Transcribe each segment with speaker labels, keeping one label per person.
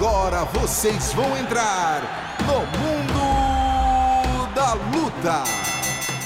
Speaker 1: Agora vocês vão entrar no Mundo da Luta.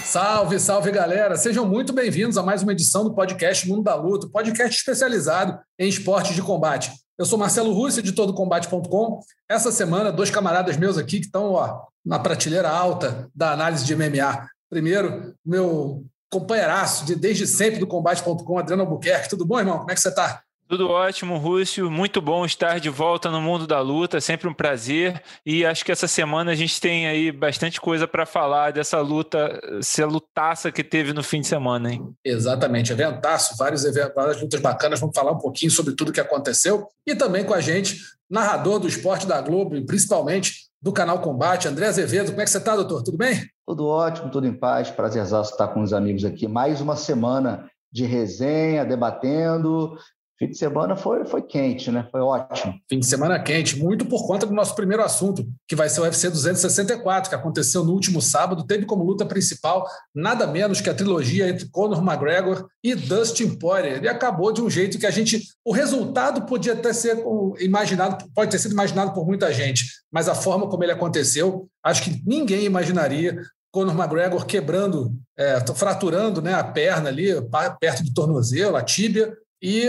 Speaker 2: Salve, salve galera! Sejam muito bem-vindos a mais uma edição do podcast Mundo da Luta, podcast especializado em esportes de combate. Eu sou Marcelo Russo, editor do Combate.com. Essa semana, dois camaradas meus aqui que estão na prateleira alta da análise de MMA. Primeiro, meu companheiraço de desde sempre do Combate.com, Adriano Albuquerque. Tudo bom, irmão? Como é que você está?
Speaker 3: Tudo ótimo, Rússio. Muito bom estar de volta no mundo da luta, sempre um prazer. E acho que essa semana a gente tem aí bastante coisa para falar dessa luta, essa lutaça que teve no fim de semana, hein?
Speaker 2: Exatamente, eventaço, vários eventos, várias lutas bacanas. Vamos falar um pouquinho sobre tudo que aconteceu. E também com a gente, narrador do esporte da Globo, e principalmente do canal Combate, André Azevedo. Como é que você está, doutor? Tudo bem?
Speaker 4: Tudo ótimo, tudo em paz. Prazerzaço estar com os amigos aqui. Mais uma semana de resenha, debatendo Fim de semana foi, foi quente, né? Foi ótimo.
Speaker 2: Fim de semana quente, muito por conta do nosso primeiro assunto, que vai ser o UFC 264, que aconteceu no último sábado. Teve como luta principal nada menos que a trilogia entre Conor McGregor e Dustin Poirier. E acabou de um jeito que a gente. O resultado podia até ser imaginado, pode ter sido imaginado por muita gente, mas a forma como ele aconteceu, acho que ninguém imaginaria Conor McGregor quebrando, é, fraturando né, a perna ali, perto do tornozelo, a tíbia, e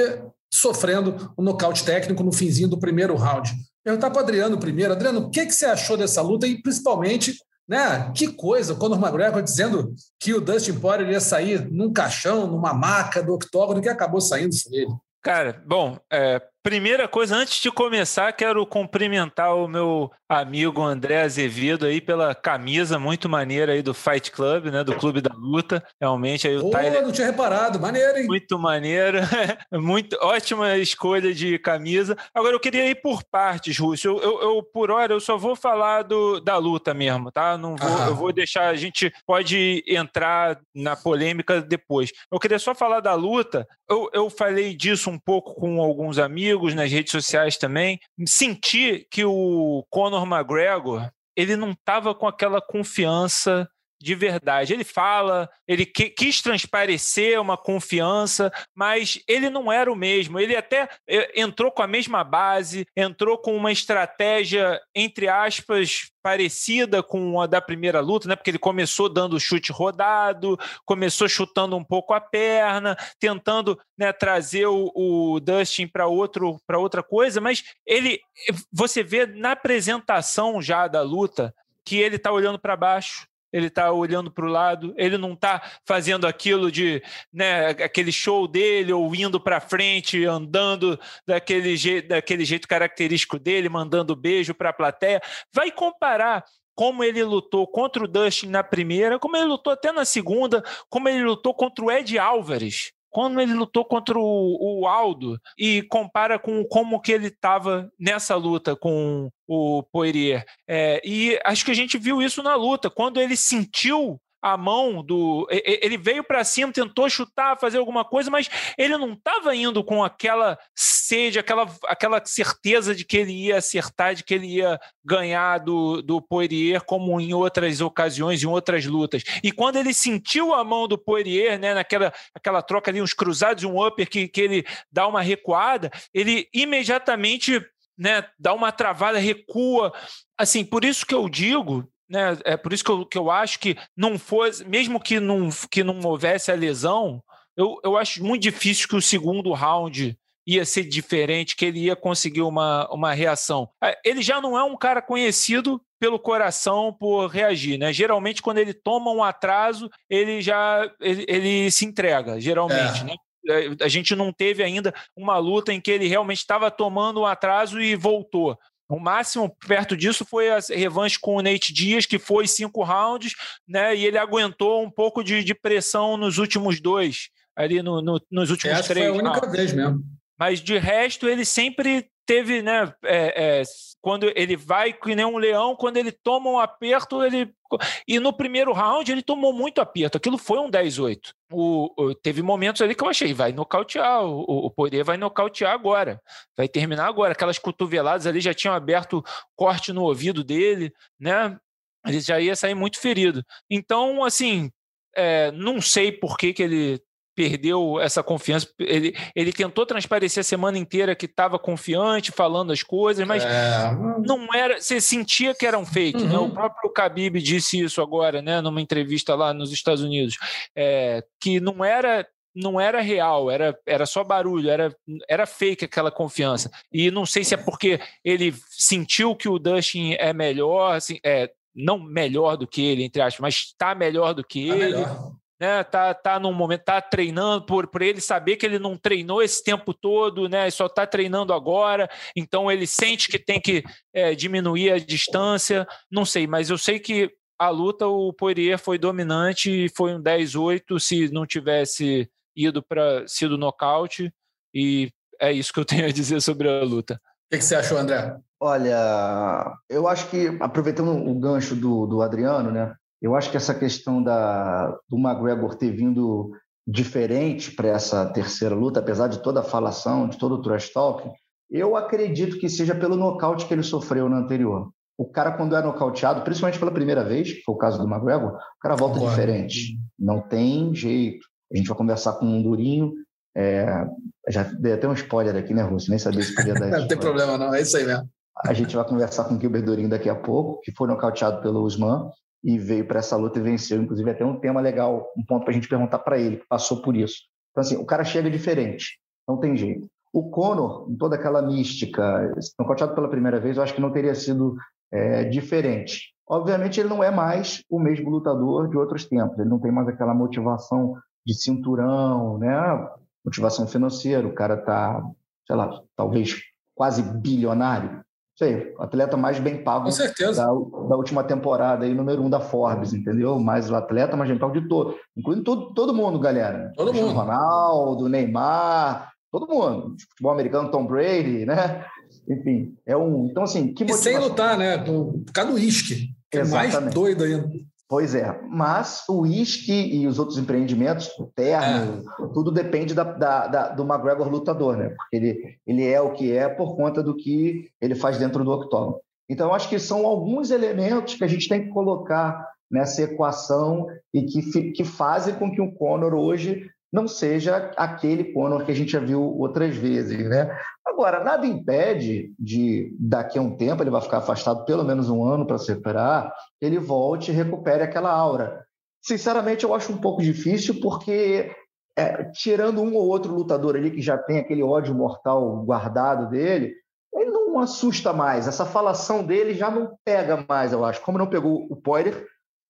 Speaker 2: sofrendo um nocaute técnico no finzinho do primeiro round. Perguntar para o Adriano primeiro. Adriano, o que, que você achou dessa luta e principalmente, né, que coisa, o McGregor dizendo que o Dustin Poirier ia sair num caixão, numa maca do octógono, que acabou saindo foi ele.
Speaker 3: Cara, bom, é, Primeira coisa, antes de começar, quero cumprimentar o meu amigo André Azevedo aí pela camisa muito maneira aí do Fight Club, né? Do Clube da Luta. Realmente aí o
Speaker 2: Pô,
Speaker 3: Tyler...
Speaker 2: não tinha reparado, maneiro, hein?
Speaker 3: Muito maneiro, muito ótima escolha de camisa. Agora eu queria ir por partes, Rússio. Eu, eu, eu, por hora eu só vou falar do, da luta mesmo, tá? Não vou, eu vou deixar a gente pode entrar na polêmica depois. Eu queria só falar da luta. Eu, eu falei disso um pouco com alguns amigos amigos nas redes sociais também, senti que o Conor McGregor ele não estava com aquela confiança de verdade. Ele fala, ele que, quis transparecer uma confiança, mas ele não era o mesmo. Ele até eh, entrou com a mesma base, entrou com uma estratégia, entre aspas, parecida com a da primeira luta, né? Porque ele começou dando chute rodado, começou chutando um pouco a perna, tentando né, trazer o, o Dustin para outro para outra coisa, mas ele você vê na apresentação já da luta que ele está olhando para baixo, ele está olhando para o lado, ele não está fazendo aquilo de, né, aquele show dele, ou indo para frente, andando daquele, je daquele jeito característico dele, mandando beijo para a plateia. Vai comparar como ele lutou contra o Dustin na primeira, como ele lutou até na segunda, como ele lutou contra o Ed Álvares quando ele lutou contra o, o Aldo e compara com como que ele estava nessa luta com o Poirier. É, e acho que a gente viu isso na luta, quando ele sentiu a mão do. Ele veio para cima, tentou chutar, fazer alguma coisa, mas ele não estava indo com aquela sede, aquela, aquela certeza de que ele ia acertar, de que ele ia ganhar do, do Poirier, como em outras ocasiões, em outras lutas. E quando ele sentiu a mão do Poirier, né, naquela aquela troca ali, uns cruzados e um upper que, que ele dá uma recuada, ele imediatamente né, dá uma travada, recua. Assim, por isso que eu digo né? É por isso que eu, que eu acho que não fosse, mesmo que não, que não houvesse a lesão, eu, eu acho muito difícil que o segundo round ia ser diferente, que ele ia conseguir uma, uma reação. É, ele já não é um cara conhecido pelo coração por reagir, né? Geralmente quando ele toma um atraso, ele já ele, ele se entrega, geralmente, é. né? É, a gente não teve ainda uma luta em que ele realmente estava tomando um atraso e voltou. O máximo perto disso foi a revanche com o Nate Dias, que foi cinco rounds, né? E ele aguentou um pouco de, de pressão nos últimos dois, ali no, no, nos últimos
Speaker 2: Essa
Speaker 3: três.
Speaker 2: Foi a única rounds. vez mesmo.
Speaker 3: Mas de resto, ele sempre teve, né? É, é, quando ele vai que nem um leão, quando ele toma um aperto, ele. E no primeiro round ele tomou muito aperto. Aquilo foi um 10-8. O, o, teve momentos ali que eu achei, vai nocautear, o, o Poirier vai nocautear agora, vai terminar agora. Aquelas cotoveladas ali já tinham aberto corte no ouvido dele, né? Ele já ia sair muito ferido. Então, assim, é, não sei por que, que ele perdeu essa confiança. Ele, ele tentou transparecer a semana inteira que estava confiante, falando as coisas, mas é... não era. Você sentia que era um fake. Uhum. Né? O próprio Khabib disse isso agora, né, numa entrevista lá nos Estados Unidos, é, que não era não era real, era, era só barulho, era, era fake aquela confiança. E não sei se é porque ele sentiu que o Dustin é melhor, assim, é, não melhor do que ele, entre aspas, mas está melhor do que tá ele. Melhor né, tá, tá num momento, tá treinando por, por ele saber que ele não treinou esse tempo todo, né, só tá treinando agora, então ele sente que tem que é, diminuir a distância, não sei, mas eu sei que a luta o Poirier foi dominante e foi um 10-8 se não tivesse ido para sido nocaute e é isso que eu tenho a dizer sobre a luta.
Speaker 2: O que, que você achou, André?
Speaker 4: Olha, eu acho que, aproveitando o gancho do, do Adriano, né? Eu acho que essa questão da, do McGregor ter vindo diferente para essa terceira luta, apesar de toda a falação, de todo o trash talk, eu acredito que seja pelo nocaute que ele sofreu na anterior. O cara, quando é nocauteado, principalmente pela primeira vez, que foi o caso do McGregor, o cara volta Agora. diferente. Não tem jeito. A gente vai conversar com um durinho. É, já dei até um spoiler aqui, né, Russo? Nem sabia se podia dar
Speaker 2: Não tem problema, não. É isso aí mesmo.
Speaker 4: A gente vai conversar com o Gilbert Durinho daqui a pouco, que foi nocauteado pelo Usman e veio para essa luta e venceu. Inclusive, até um tema legal, um ponto para a gente perguntar para ele, que passou por isso. Então, assim, o cara chega diferente, não tem jeito. O Conor, em toda aquela mística, nocauteado pela primeira vez, eu acho que não teria sido é, diferente. Obviamente, ele não é mais o mesmo lutador de outros tempos, ele não tem mais aquela motivação de cinturão, né? motivação financeira, o cara está, sei lá, talvez quase bilionário, sei, o atleta mais bem pago
Speaker 2: da,
Speaker 4: da, última temporada, aí, número um da Forbes, entendeu? Mais o atleta mais bem pago de todo, incluindo todo, todo mundo, galera.
Speaker 2: Todo mundo.
Speaker 4: Ronaldo, Neymar, todo mundo. Futebol americano, Tom Brady, né? Enfim, é um. Então, assim, que
Speaker 2: motivação... E sem lutar, né? Por causa do uísque. É mais doido ainda.
Speaker 4: Pois é, mas o uísque e os outros empreendimentos, o terno, é. tudo depende da, da, da, do McGregor lutador, né? Porque ele, ele é o que é por conta do que ele faz dentro do octógono. Então, acho que são alguns elementos que a gente tem que colocar nessa equação e que, que fazem com que o Conor hoje não seja aquele Conor que a gente já viu outras vezes, né? Agora, nada impede de, daqui a um tempo, ele vai ficar afastado pelo menos um ano para se recuperar, ele volte e recupere aquela aura. Sinceramente, eu acho um pouco difícil, porque é, tirando um ou outro lutador ali que já tem aquele ódio mortal guardado dele, ele não assusta mais. Essa falação dele já não pega mais, eu acho. Como não pegou o Poirier,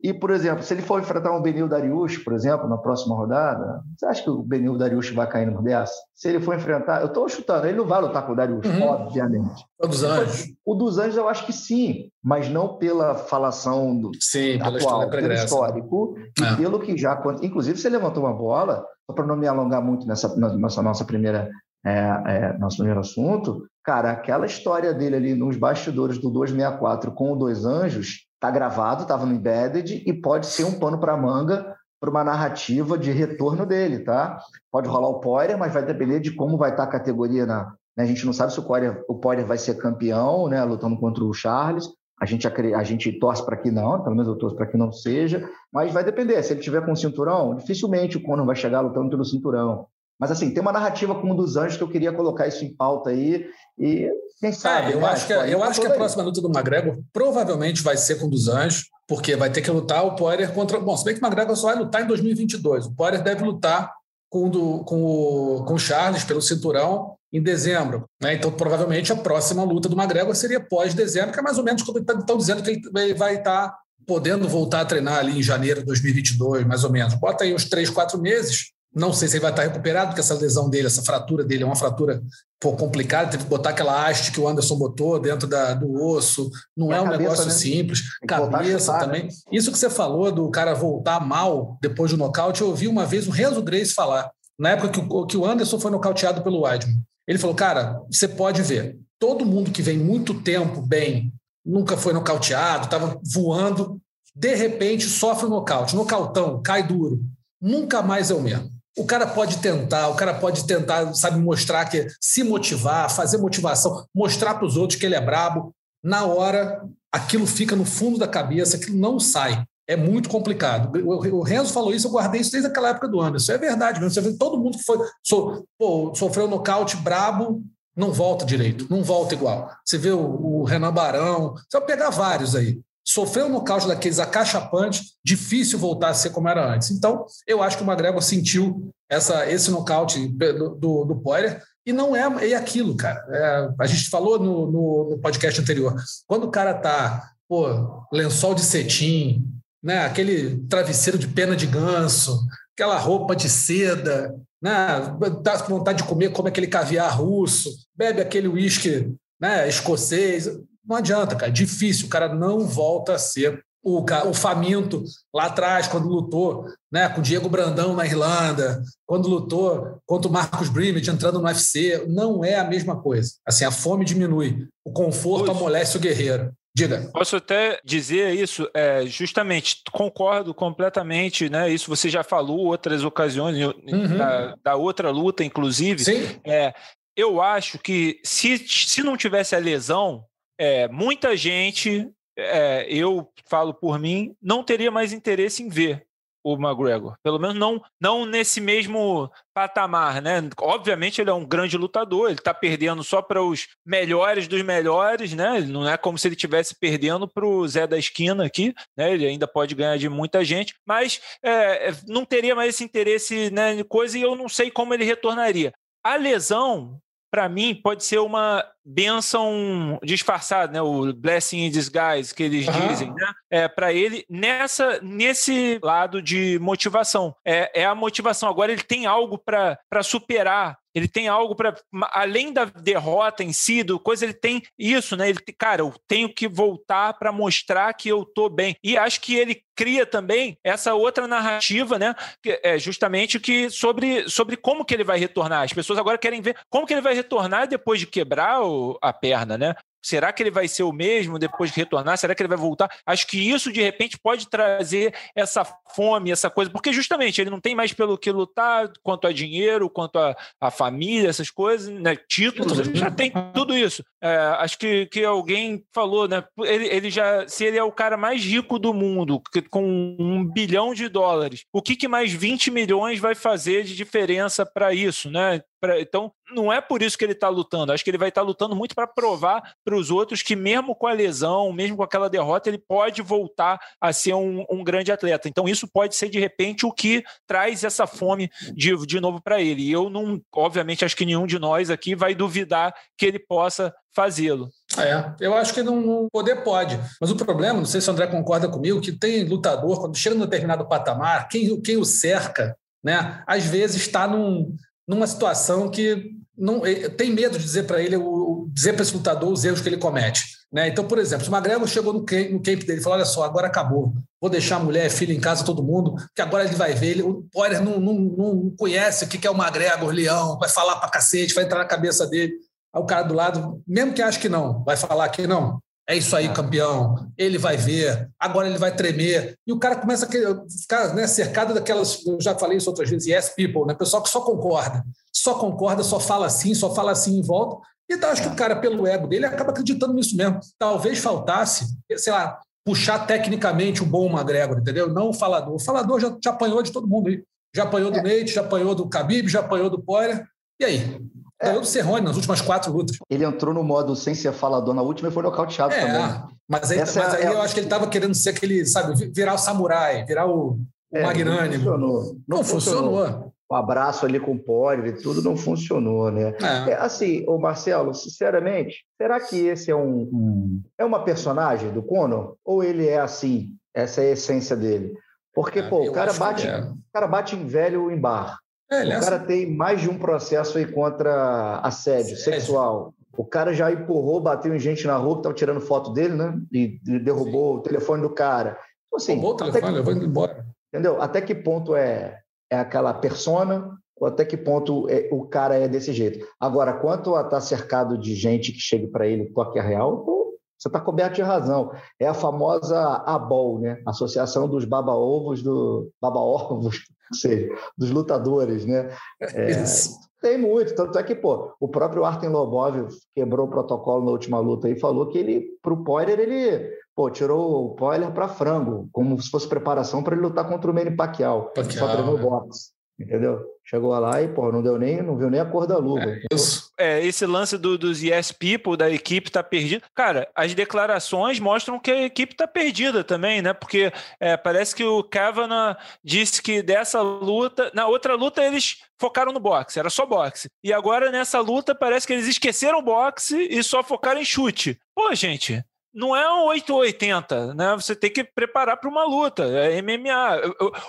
Speaker 4: e, por exemplo, se ele for enfrentar um Benil Dariush, por exemplo, na próxima rodada, você acha que o Benil Dariush vai cair numa dessa? Se ele for enfrentar, eu estou chutando, ele não vai lutar com o Dariush, uhum. obviamente.
Speaker 2: O dos Anjos.
Speaker 4: O dos Anjos eu acho que sim, mas não pela falação do
Speaker 2: sim,
Speaker 4: atual, pelo histórico é. e pelo que já... Inclusive, você levantou uma bola, só para não me alongar muito nessa, nessa nossa primeira é, é, nosso primeiro assunto, cara, aquela história dele ali nos bastidores do 264 com o Dois Anjos está gravado, estava no embedded e pode ser um pano para manga para uma narrativa de retorno dele, tá? Pode rolar o Poirier, mas vai depender de como vai estar tá a categoria na. Né? A gente não sabe se o Poirier, o Poirier vai ser campeão, né? Lutando contra o Charles. A gente, a gente torce para que não, pelo menos eu torço para que não seja, mas vai depender. Se ele tiver com o cinturão, dificilmente o Conor vai chegar lutando pelo cinturão. Mas assim, tem uma narrativa como um dos anjos que eu queria colocar isso em pauta aí. E sabe?
Speaker 2: É, eu, acho que, eu acho que a próxima luta do McGregor provavelmente vai ser com um dos anjos, porque vai ter que lutar o Poirier contra. Bom, se bem que o McGregor só vai lutar em 2022. O Poirier deve lutar com, do, com, o, com o Charles pelo cinturão em dezembro. Né? Então, provavelmente, a próxima luta do McGregor seria pós-dezembro, que é mais ou menos como estão dizendo que ele vai estar podendo voltar a treinar ali em janeiro de 2022, mais ou menos. Bota aí uns três, quatro meses não sei se ele vai estar recuperado, porque essa lesão dele, essa fratura dele é uma fratura pô, complicada. Teve que botar aquela haste que o Anderson botou dentro da, do osso. Não é, é um cabeça, negócio né? simples. Cabeça também. Né? Isso que você falou do cara voltar mal depois do nocaute, eu ouvi uma vez o Renzo Grace falar, na época que o, que o Anderson foi nocauteado pelo Weidman. Ele falou, cara, você pode ver, todo mundo que vem muito tempo bem, nunca foi nocauteado, estava voando, de repente sofre um nocaute, nocautão, cai duro. Nunca mais é o mesmo. O cara pode tentar, o cara pode tentar, sabe, mostrar que se motivar, fazer motivação, mostrar para os outros que ele é brabo. Na hora, aquilo fica no fundo da cabeça, aquilo não sai. é muito complicado. O Renzo falou isso, eu guardei isso desde aquela época do ano. Isso é verdade. Você vê todo mundo que foi, so, pô, sofreu nocaute brabo, não volta direito, não volta igual. Você vê o, o Renan Barão, você vai pegar vários aí. Sofreu um nocaute daqueles acachapantes, difícil voltar a ser como era antes. Então, eu acho que o McGregor sentiu essa, esse nocaute do, do, do Poirier, e não é, é aquilo, cara. É, a gente falou no, no, no, podcast anterior. Quando o cara tá, pô, lençol de cetim, né, aquele travesseiro de pena de ganso, aquela roupa de seda, né, dá vontade de comer, come aquele caviar russo, bebe aquele uísque né, escocês. Não adianta, cara. Difícil. O cara não volta a ser o, o faminto lá atrás, quando lutou né, com o Diego Brandão na Irlanda, quando lutou contra o Marcos Brimage entrando no UFC. Não é a mesma coisa. Assim, a fome diminui. O conforto amolece o guerreiro. Diga.
Speaker 3: Posso até dizer isso, é, justamente, concordo completamente, né? Isso você já falou outras ocasiões, uhum. da, da, outra luta, inclusive.
Speaker 2: Sim.
Speaker 3: É, eu acho que se, se não tivesse a lesão, é, muita gente, é, eu falo por mim, não teria mais interesse em ver o McGregor. Pelo menos não, não nesse mesmo patamar, né? Obviamente ele é um grande lutador, ele está perdendo só para os melhores dos melhores, né? Não é como se ele estivesse perdendo para o Zé da esquina aqui, né? Ele ainda pode ganhar de muita gente, mas é, não teria mais esse interesse né, coisa e eu não sei como ele retornaria. A lesão para mim, pode ser uma benção disfarçada, né? O blessing in disguise que eles uhum. dizem, né? É para ele nessa nesse lado de motivação. É, é a motivação. Agora ele tem algo para superar ele tem algo para além da derrota em si, do coisa, ele tem isso, né? Ele, cara, eu tenho que voltar para mostrar que eu tô bem. E acho que ele cria também essa outra narrativa, né? Que é justamente que sobre, sobre como que ele vai retornar. As pessoas agora querem ver como que ele vai retornar depois de quebrar a perna, né? Será que ele vai ser o mesmo depois de retornar? Será que ele vai voltar? Acho que isso, de repente, pode trazer essa fome, essa coisa, porque justamente ele não tem mais pelo que lutar quanto a dinheiro, quanto a, a família, essas coisas, né? títulos, já tem tudo isso. É, acho que, que alguém falou, né? Ele, ele já, se ele é o cara mais rico do mundo, com um bilhão de dólares, o que, que mais 20 milhões vai fazer de diferença para isso, né? Então, não é por isso que ele está lutando. Acho que ele vai estar tá lutando muito para provar para os outros que, mesmo com a lesão, mesmo com aquela derrota, ele pode voltar a ser um, um, grande atleta. Então, isso pode ser, de repente, o que traz essa fome de, de novo para ele. E eu não, obviamente, acho que nenhum de nós aqui vai duvidar que ele possa fazê-lo.
Speaker 2: É, eu acho que não, poder pode. Mas o problema, não sei se o André concorda comigo, que tem lutador, quando chega num determinado patamar, quem, quem o cerca, né, às vezes está num, numa situação que não tem medo de dizer para ele, o, dizer para esse lutador os erros que ele comete. Né? Então, por exemplo, se o McGregor chegou no camp, no camp dele e falou: Olha só, agora acabou, vou deixar a mulher, filha em casa, todo mundo, que agora ele vai ver. Ele, o Poirier não, não, não conhece o que é o McGregor, leão, vai falar para cacete, vai entrar na cabeça dele. Aí o cara do lado, mesmo que ache que não, vai falar que não. É isso aí, campeão. Ele vai ver, agora ele vai tremer. E o cara começa a ficar né, cercado daquelas, eu já falei isso outras vezes, yes people, né? Pessoal que só concorda. Só concorda, só fala assim, só fala assim em volta. Então, acho que o cara, pelo ego dele, acaba acreditando nisso mesmo. Talvez faltasse, sei lá, puxar tecnicamente o bom McGregor, entendeu? Não o falador. O falador já, já apanhou de todo mundo aí. Já apanhou do é. Nate, já apanhou do Khabib, já apanhou do Poirier. E aí? É. Ganhou do Cerrone nas últimas quatro lutas.
Speaker 4: Ele entrou no modo sem ser falador na última e foi nocauteado é, também.
Speaker 2: Mas aí, mas aí é... eu acho que ele estava querendo ser aquele, sabe, virar o samurai, virar o, o é, magnânimo.
Speaker 4: Não funcionou. Não, não funcionou. funcionou. O abraço ali com o Pório e tudo não funcionou, né? É. é. assim, o Marcelo, sinceramente, será que esse é um, um, é uma personagem do Conor ou ele é assim? Essa é a essência dele? Porque, é, pô, o cara bate, é. o cara bate em velho em bar. É, o cara tem mais de um processo aí contra assédio sexual. O cara já empurrou, bateu em gente na rua que estava tirando foto dele, né? E derrubou Sim. o telefone do cara.
Speaker 2: Então, assim, Roubou o telefone, que, levou embora.
Speaker 4: Entendeu? Até que ponto é, é aquela persona ou até que ponto é, o cara é desse jeito. Agora, quanto a estar tá cercado de gente que chegue para ele toque a real, pô, você está coberto de razão. É a famosa ABOL, né? Associação dos Baba-Ovos do Baba-Ovos ou seja, dos lutadores, né? É, Tem muito, tanto é que, pô, o próprio Artem Lobov quebrou o protocolo na última luta e falou que ele, pro Poirier, ele, pô, tirou o Poirier para frango, como se fosse preparação para ele lutar contra o Manny Pacquiao, Pacquiao só treinou né? boxe, entendeu? Chegou lá e, pô, não deu nem, não viu nem a cor da luva. É,
Speaker 3: isso. É esse lance do, dos Yes People, da equipe tá perdida. Cara, as declarações mostram que a equipe tá perdida também, né? Porque é, parece que o Kavanaugh disse que dessa luta, na outra luta eles focaram no boxe, era só boxe. E agora nessa luta parece que eles esqueceram o boxe e só focaram em chute. Pô, gente, não é um 880, né? Você tem que preparar para uma luta, é MMA.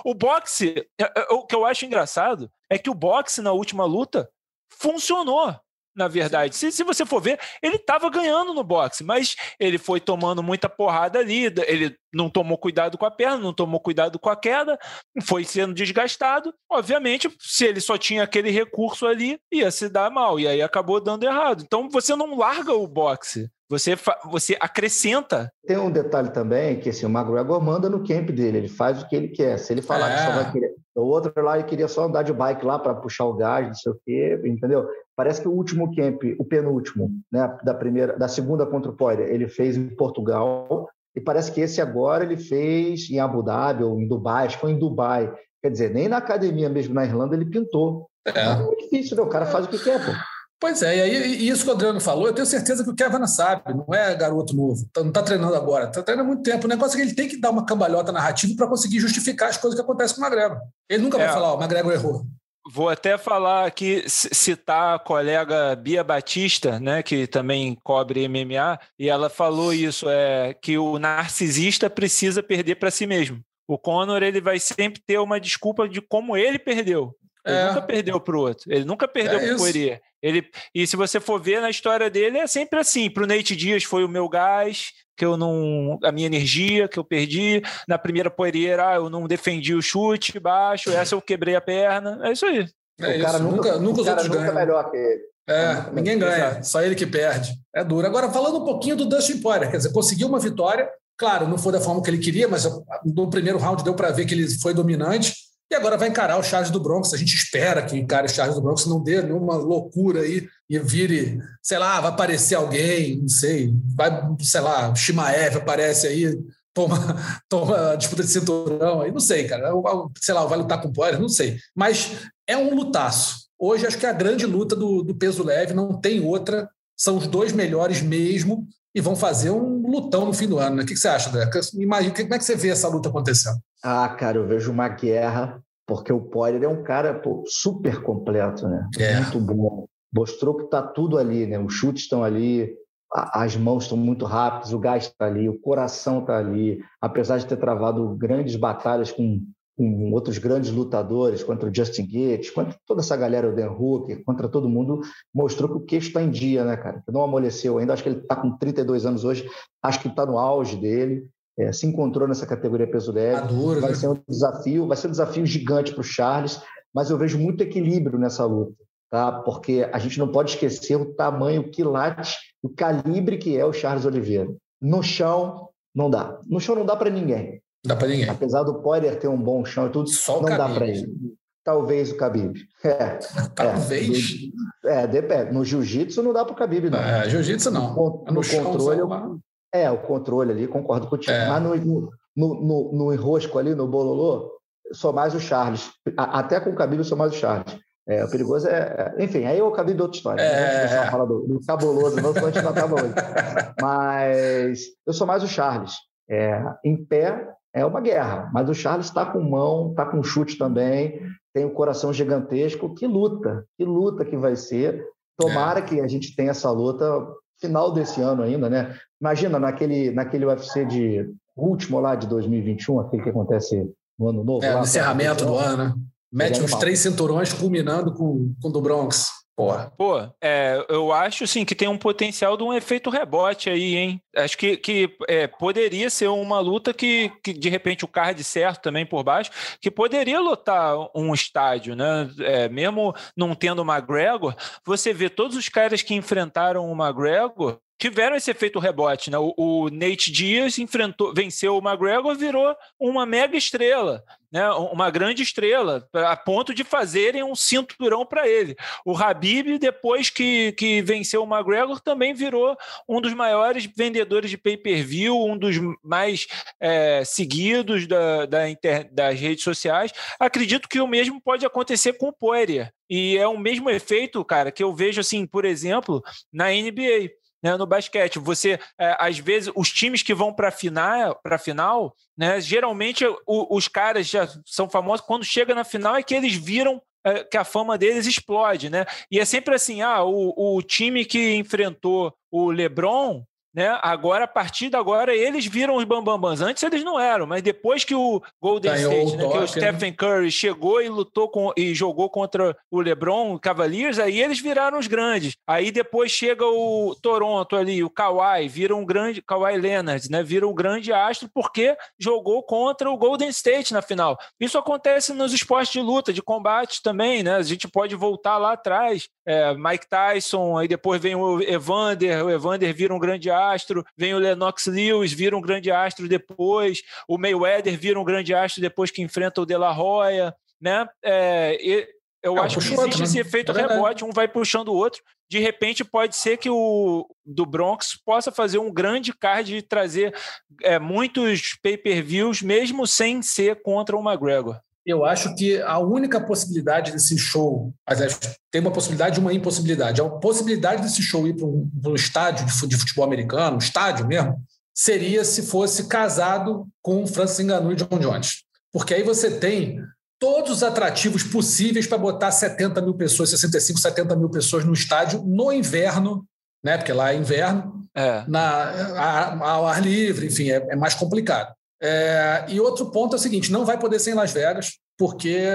Speaker 3: O, o boxe, é, é, o que eu acho engraçado é que o boxe na última luta funcionou. Na verdade, se, se você for ver, ele estava ganhando no boxe, mas ele foi tomando muita porrada ali. Ele não tomou cuidado com a perna, não tomou cuidado com a queda, foi sendo desgastado. Obviamente, se ele só tinha aquele recurso ali, ia se dar mal, e aí acabou dando errado. Então você não larga o boxe. Você, você acrescenta.
Speaker 4: Tem um detalhe também que assim, o McGregor manda no camp dele, ele faz o que ele quer. Se ele falar é. que só vai é. querer. O outro lá ele queria só andar de bike lá para puxar o gás, não sei o quê, entendeu? Parece que o último camp, o penúltimo, né, da primeira, da segunda contra o Poirier, ele fez em Portugal e parece que esse agora ele fez em Abu Dhabi ou em Dubai, acho que foi em Dubai. Quer dizer, nem na academia mesmo na Irlanda ele pintou. É, é muito difícil, né? O cara faz o que quer, pô.
Speaker 2: Pois é, e aí e isso que o Adriano falou, eu tenho certeza que o Kevin sabe, não é garoto novo, tá, não está treinando agora, está treinando há muito tempo. O negócio é que ele tem que dar uma cambalhota narrativa para conseguir justificar as coisas que acontecem com o McGregor. Ele nunca é. vai falar, ó, o McGregor errou.
Speaker 3: Vou até falar aqui, citar a colega Bia Batista, né, que também cobre MMA, e ela falou isso, é que o narcisista precisa perder para si mesmo. O Conor ele vai sempre ter uma desculpa de como ele perdeu. Ele é. nunca perdeu para o outro. Ele nunca perdeu é para o Poirier. Ele, e se você for ver na história dele, é sempre assim. Para o Nate Dias foi o meu gás, que eu não. a minha energia que eu perdi. Na primeira Poirier, ah, eu não defendi o chute baixo, essa eu quebrei a perna. É isso aí.
Speaker 2: É o cara isso. nunca, nunca os outros ganham. melhor que ele. É, ninguém ganha, só ele que perde. É duro. Agora, falando um pouquinho do Dustin Poirier, quer dizer, conseguiu uma vitória, claro, não foi da forma que ele queria, mas no primeiro round deu para ver que ele foi dominante. E agora vai encarar o Charles do Bronx. A gente espera que encare o Charles do Bronx, não dê nenhuma loucura aí e vire, sei lá, vai aparecer alguém, não sei, vai, sei lá, Shimaev aparece aí, toma, toma disputa de cinturão aí, não sei, cara. Sei lá, vai lutar com o Poirier, não sei. Mas é um lutaço. Hoje acho que é a grande luta do, do peso leve, não tem outra. São os dois melhores mesmo e vão fazer um lutão no fim do ano. Né? O que você acha, Deca? Imagina, como é que você vê essa luta acontecendo?
Speaker 4: Ah, cara, eu vejo uma guerra, porque o Poirier é um cara pô, super completo, né? É. Muito bom. Mostrou que está tudo ali, né? Os chutes estão ali, as mãos estão muito rápidas, o gás está ali, o coração está ali. Apesar de ter travado grandes batalhas com com outros grandes lutadores, contra o Justin Gates, contra toda essa galera, o Dan Hooker, contra todo mundo, mostrou que o queixo está em dia, né, cara? Não amoleceu ainda, acho que ele está com 32 anos hoje, acho que está no auge dele, é, se encontrou nessa categoria peso leve. Maduro, vai né? ser um desafio, vai ser um desafio gigante para o Charles, mas eu vejo muito equilíbrio nessa luta, tá? Porque a gente não pode esquecer o tamanho, o quilate, o calibre que é o Charles Oliveira. No chão, não dá. No chão não dá para ninguém.
Speaker 2: Não dá para ninguém.
Speaker 4: Apesar do Poirier ter um bom chão e tudo, Só não dá para ele. Talvez o Khabib. É,
Speaker 2: Talvez.
Speaker 4: É, é no jiu-jitsu não dá para o Khabib, não.
Speaker 2: É, jiu-jitsu não.
Speaker 4: No, no, no controle, eu, é, o controle ali, concordo contigo. É. Mas no, no, no, no, enrosco ali, no bololô, sou mais o Charles. Até com o eu sou mais o Charles. É, o perigoso é, é. Enfim, aí o Khabib é outra história. É. Não vamos falar do, do cabuloso, não, senão a gente não acaba hoje. Mas eu sou mais o Charles. É, em pé, é uma guerra. Mas o Charles está com mão, está com chute também, tem um coração gigantesco. Que luta, que luta que vai ser. Tomara é. que a gente tenha essa luta final desse ano ainda, né? Imagina naquele, naquele UFC de último lá de 2021, aquele que acontece no ano novo.
Speaker 2: É,
Speaker 4: lá, no
Speaker 2: encerramento do ano, né? Mete uns três cinturões culminando com, com o do Bronx. Porra.
Speaker 3: Pô, é, eu acho sim que tem um potencial de um efeito rebote aí, hein? Acho que, que é, poderia ser uma luta que, que, de repente, o card certo também por baixo, que poderia lotar um estádio, né? É, mesmo não tendo o McGregor, você vê todos os caras que enfrentaram o McGregor tiveram esse efeito rebote. Né? O, o Nate Diaz enfrentou, venceu o McGregor, virou uma mega estrela né, uma grande estrela, a ponto de fazerem um cinturão para ele. O Habib, depois que, que venceu o McGregor, também virou um dos maiores vendedores de pay-per-view, um dos mais é, seguidos da, da inter, das redes sociais. Acredito que o mesmo pode acontecer com o Poirier. E é o mesmo efeito, cara, que eu vejo, assim, por exemplo, na NBA né, no basquete. Você, é, às vezes, os times que vão para final, para final, né, geralmente o, os caras já são famosos quando chega na final é que eles viram é, que a fama deles explode, né? E é sempre assim, ah, o, o time que enfrentou o LeBron né? Agora, a partir de agora, eles viram os bambambãs. Antes eles não eram, mas depois que o Golden Ganhou State, o né, que o né? Stephen Curry chegou e lutou com, e jogou contra o LeBron, o Cavaliers, aí eles viraram os grandes. Aí depois chega o Toronto ali, o Kawhi, vira um grande Kawhi Leonard, né? Vira um grande astro porque jogou contra o Golden State na final. Isso acontece nos esportes de luta, de combate também, né? A gente pode voltar lá atrás. É, Mike Tyson, aí depois vem o Evander, o Evander vira um grande astro astro, vem o Lennox Lewis, vira um grande astro depois, o Mayweather vira um grande astro depois que enfrenta o De La Hoya, né? É, eu é, acho que existe outro, né? esse efeito é rebote, um vai puxando o outro. De repente, pode ser que o do Bronx possa fazer um grande card e trazer é, muitos pay-per-views, mesmo sem ser contra o McGregor
Speaker 2: eu acho que a única possibilidade desse show, aliás, tem uma possibilidade e uma impossibilidade. A possibilidade desse show ir para um, um, estádio de futebol americano, um estádio mesmo, seria se fosse casado com Francis Ngannou e John Jones. Porque aí você tem todos os atrativos possíveis para botar 70 mil pessoas, 65, 70 mil pessoas no estádio no inverno, né? porque lá é inverno, é. Na, a, ao ar livre, enfim, é, é mais complicado. É, e outro ponto é o seguinte: não vai poder ser em Las Vegas, porque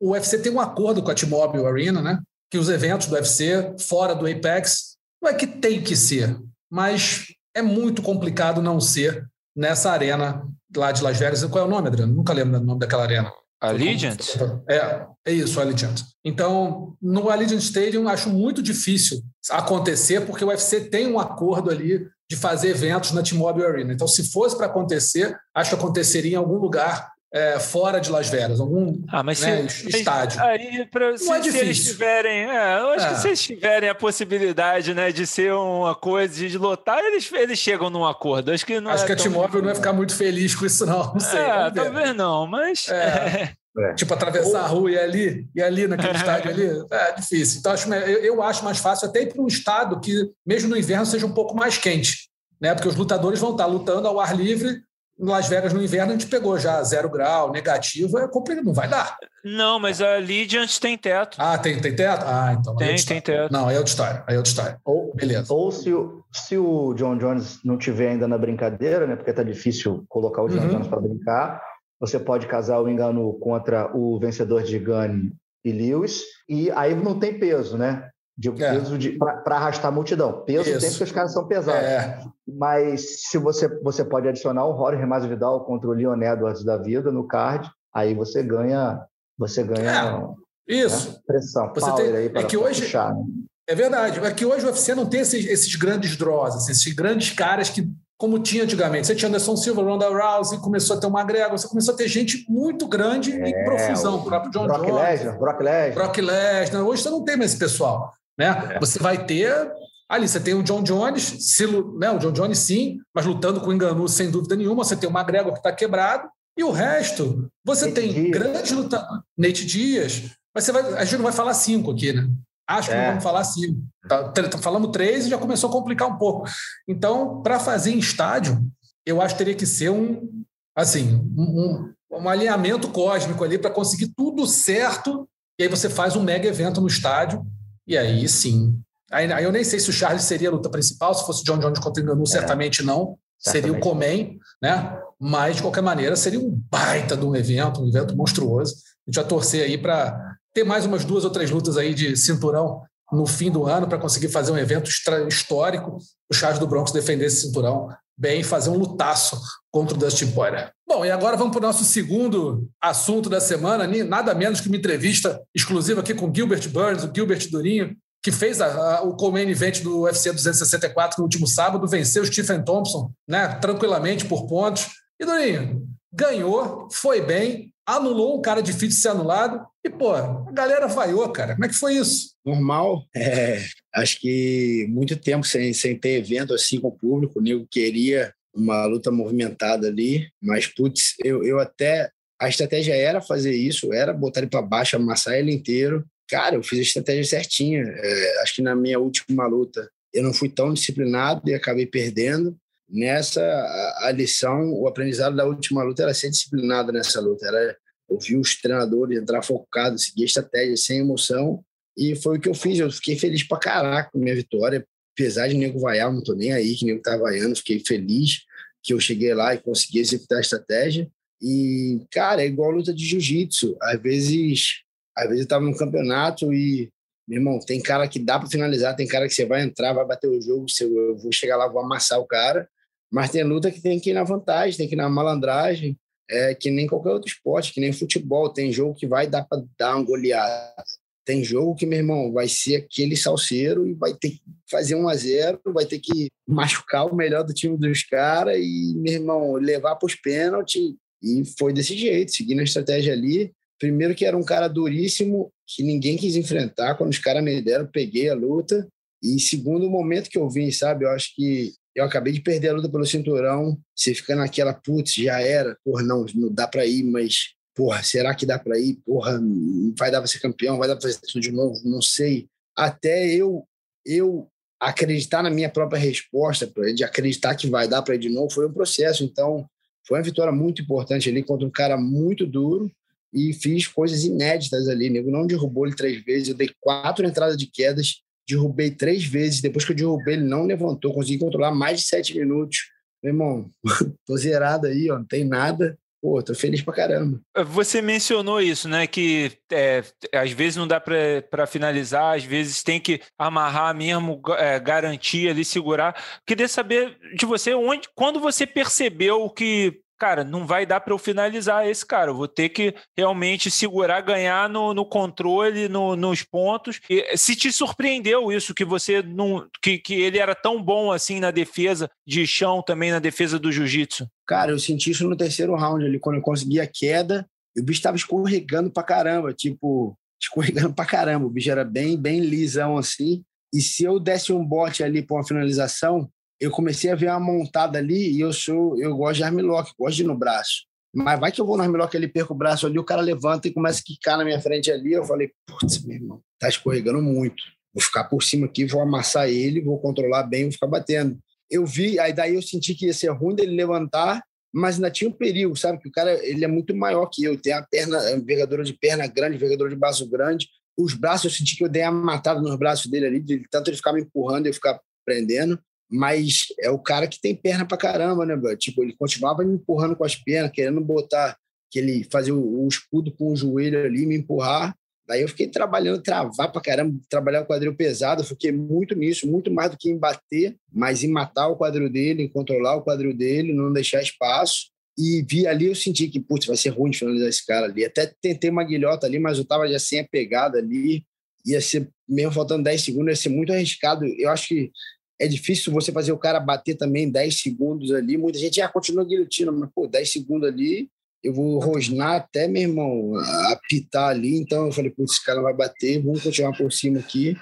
Speaker 2: o UFC tem um acordo com a T-Mobile Arena, né? Que os eventos do UFC, fora do Apex, não é que tem que ser, mas é muito complicado não ser nessa arena lá de Las Vegas. Qual é o nome, Adriano? Nunca lembro o nome daquela arena.
Speaker 3: Allegiant?
Speaker 2: É, é isso, Allegiant. Então, no Allegiant Stadium, acho muito difícil acontecer, porque o UFC tem um acordo ali de fazer eventos na T-Mobile Arena. Então, se fosse para acontecer, acho que aconteceria em algum lugar é, fora de Las Vegas, algum ah, mas né, se, estádio.
Speaker 3: Aí, pra, se, é se eles tiverem, é, eu acho é. que se eles tiverem a possibilidade né, de ser uma coisa de lotar, eles, eles chegam num acordo. Acho que, não
Speaker 2: acho
Speaker 3: é
Speaker 2: que a T-Mobile não ia ficar muito feliz com isso, não. Não sei.
Speaker 3: É, talvez não, mas.
Speaker 2: É. É. Tipo, atravessar Ou... a rua e ali, e ali naquele estádio ali, é difícil. Então, acho, eu, eu acho mais fácil até ir para um estado que, mesmo no inverno, seja um pouco mais quente. Né? Porque os lutadores vão estar lutando ao ar livre. Em Las Vegas, no inverno, a gente pegou já zero grau, negativo, é complicado, não vai dar.
Speaker 3: Não, mas a Legiant tem teto.
Speaker 2: Ah, tem, tem teto? Ah, então.
Speaker 3: Tem, tem teto.
Speaker 2: Não, aí é outra história. Aí é outra história.
Speaker 4: Ou, Beleza. Ou se o, se o John Jones não tiver ainda na brincadeira, né? Porque tá difícil colocar o John uhum. Jones para brincar você pode casar o engano contra o vencedor de Gunn e Lewis, e aí não tem peso, né? De é. peso para arrastar a multidão. Peso Isso. tem porque os caras são pesados. É. Mas se você, você pode adicionar o Jorge Masvidal contra o Leon Edwards da vida no card, aí você ganha você ganha
Speaker 2: é. Isso. Né?
Speaker 4: pressão,
Speaker 2: você tem, aí é que hoje puxar, né? É verdade, é que hoje o UFC não tem esses, esses grandes draws, esses grandes caras que como tinha antigamente. Você tinha Anderson Silva, Ronda Rousey, começou a ter uma grega, você começou a ter gente muito grande é, em profusão, o próprio John Brock Jones. Lesnar,
Speaker 4: Brock Lesnar.
Speaker 2: Brock Lesnar. Hoje você não tem mais esse pessoal. Né? É. Você vai ter... Ali, você tem o John Jones, se, né, o John Jones sim, mas lutando com o Enganu sem dúvida nenhuma. Você tem o McGregor que está quebrado. E o resto, você Nate tem Dias. grandes lutadores. Nate Dias. Mas você vai, a gente não vai falar cinco aqui, né? Acho que é. não vamos falar assim. Tá, tá, falamos três e já começou a complicar um pouco. Então, para fazer em estádio, eu acho que teria que ser um, assim, um, um alinhamento cósmico ali para conseguir tudo certo. E aí você faz um mega evento no estádio. E aí sim. Aí, aí eu nem sei se o Charles seria a luta principal. Se fosse John Jones contra o Enganu, é. certamente não. Certamente. Seria o Comem, né? Mas, de qualquer maneira, seria um baita de um evento, um evento monstruoso. A gente vai torcer aí para ter mais umas duas ou três lutas aí de cinturão no fim do ano para conseguir fazer um evento histórico, o Charles do Bronx defender esse cinturão bem, fazer um lutaço contra o Dustin Poirier. Bom, e agora vamos para o nosso segundo assunto da semana, nada menos que uma entrevista exclusiva aqui com Gilbert Burns, o Gilbert Durinho, que fez a, a, o co-main event do UFC 264 no último sábado, venceu o Stephen Thompson, né, tranquilamente por pontos. E Durinho, ganhou, foi bem, anulou um cara difícil de ser anulado e, pô, a galera vaiou, cara. Como é que foi isso?
Speaker 5: Normal. É, acho que muito tempo sem, sem ter evento assim com o público, o nego queria uma luta movimentada ali, mas, putz, eu, eu até... A estratégia era fazer isso, era botar ele para baixo, amassar ele inteiro. Cara, eu fiz a estratégia certinha. É, acho que na minha última luta eu não fui tão disciplinado e acabei perdendo nessa a, a, lição, o aprendizado da última luta era ser disciplinado nessa luta, era ouvir os treinadores entrar focado, seguir estratégia sem emoção, e foi o que eu fiz, eu fiquei feliz pra caraca com a minha vitória, apesar de nego vaiar, não tô nem aí que nego tá vaiando, fiquei feliz que eu cheguei lá e consegui executar a estratégia, e, cara, é igual luta de jiu-jitsu, às vezes, às vezes eu tava no campeonato e meu irmão, tem cara que dá para finalizar, tem cara que você vai entrar, vai bater o jogo, eu vou chegar lá, vou amassar o cara. Mas tem luta que tem que ir na vantagem, tem que ir na malandragem, é, que nem qualquer outro esporte, que nem futebol. Tem jogo que vai dar para dar uma goleada. Tem jogo que, meu irmão, vai ser aquele salseiro e vai ter que fazer um a zero, vai ter que machucar o melhor do time dos caras e, meu irmão, levar para os pênaltis. E foi desse jeito, seguindo a estratégia ali. Primeiro que era um cara duríssimo, que ninguém quis enfrentar. Quando os caras me deram, peguei a luta. E segundo o momento que eu vim, sabe? Eu acho que eu acabei de perder a luta pelo cinturão, você fica naquela, putz, já era, porra, não, não dá para ir, mas, porra, será que dá para ir? Porra, vai dar para ser campeão, vai dar para fazer tudo de novo, não sei. Até eu, eu acreditar na minha própria resposta, de acreditar que vai dar para ir de novo, foi um processo. Então, foi uma vitória muito importante ali contra um cara muito duro e fiz coisas inéditas ali. Nego não derrubou ele três vezes, eu dei quatro entradas de quedas derrubei três vezes. Depois que eu derrubei, ele não levantou. Consegui controlar mais de sete minutos. Meu irmão, tô zerado aí, ó, não tem nada. Pô, tô feliz pra caramba.
Speaker 3: Você mencionou isso, né? Que é, às vezes não dá para finalizar, às vezes tem que amarrar mesmo, é, garantir ali, segurar. Queria saber de você onde, quando você percebeu que cara, não vai dar para eu finalizar esse cara. Eu vou ter que realmente segurar, ganhar no, no controle, no, nos pontos. E, se te surpreendeu isso, que você não. Que, que ele era tão bom assim na defesa de chão, também na defesa do jiu-jitsu?
Speaker 5: Cara, eu senti isso no terceiro round ali, quando eu consegui a queda, o bicho estava escorregando pra caramba, tipo, escorregando pra caramba. O bicho era bem, bem lisão assim. E se eu desse um bote ali para uma finalização, eu comecei a ver uma montada ali e eu sou eu gosto de armlock, gosto de ir no braço. Mas vai que eu vou no armlock ali, perco o braço ali, o cara levanta e começa a quicar na minha frente ali. Eu falei, putz, meu irmão, tá escorregando muito. Vou ficar por cima aqui, vou amassar ele, vou controlar bem, vou ficar batendo. Eu vi, aí daí eu senti que ia ser ruim dele levantar, mas ainda tinha um perigo, sabe? Que o cara ele é muito maior que eu, tem a perna, a envergadura de perna grande, envergadura de braço grande. Os braços, eu senti que eu dei uma matada nos braços dele ali, de tanto ele ficar me empurrando eu ficar prendendo mas é o cara que tem perna pra caramba, né, bro? Tipo, ele continuava me empurrando com as pernas, querendo botar, que ele fazia o, o escudo com o joelho ali, me empurrar. Daí eu fiquei trabalhando, travar pra caramba, trabalhar o quadril pesado, fiquei muito nisso, muito mais do que em bater, mas em matar o quadril dele, em controlar o quadril dele, não deixar espaço. E vi ali, eu senti que, putz, vai ser ruim de finalizar esse cara ali. Até tentei uma guilhota ali, mas eu tava já sem a pegada ali. Ia ser, mesmo faltando 10 segundos, ia ser muito arriscado. Eu acho que é difícil você fazer o cara bater também 10 segundos ali. Muita gente já ah, continua guilhotina, mas, pô, 10 segundos ali, eu vou rosnar até, meu irmão, apitar ali. Então eu falei, putz, esse cara vai bater, vamos continuar por cima aqui.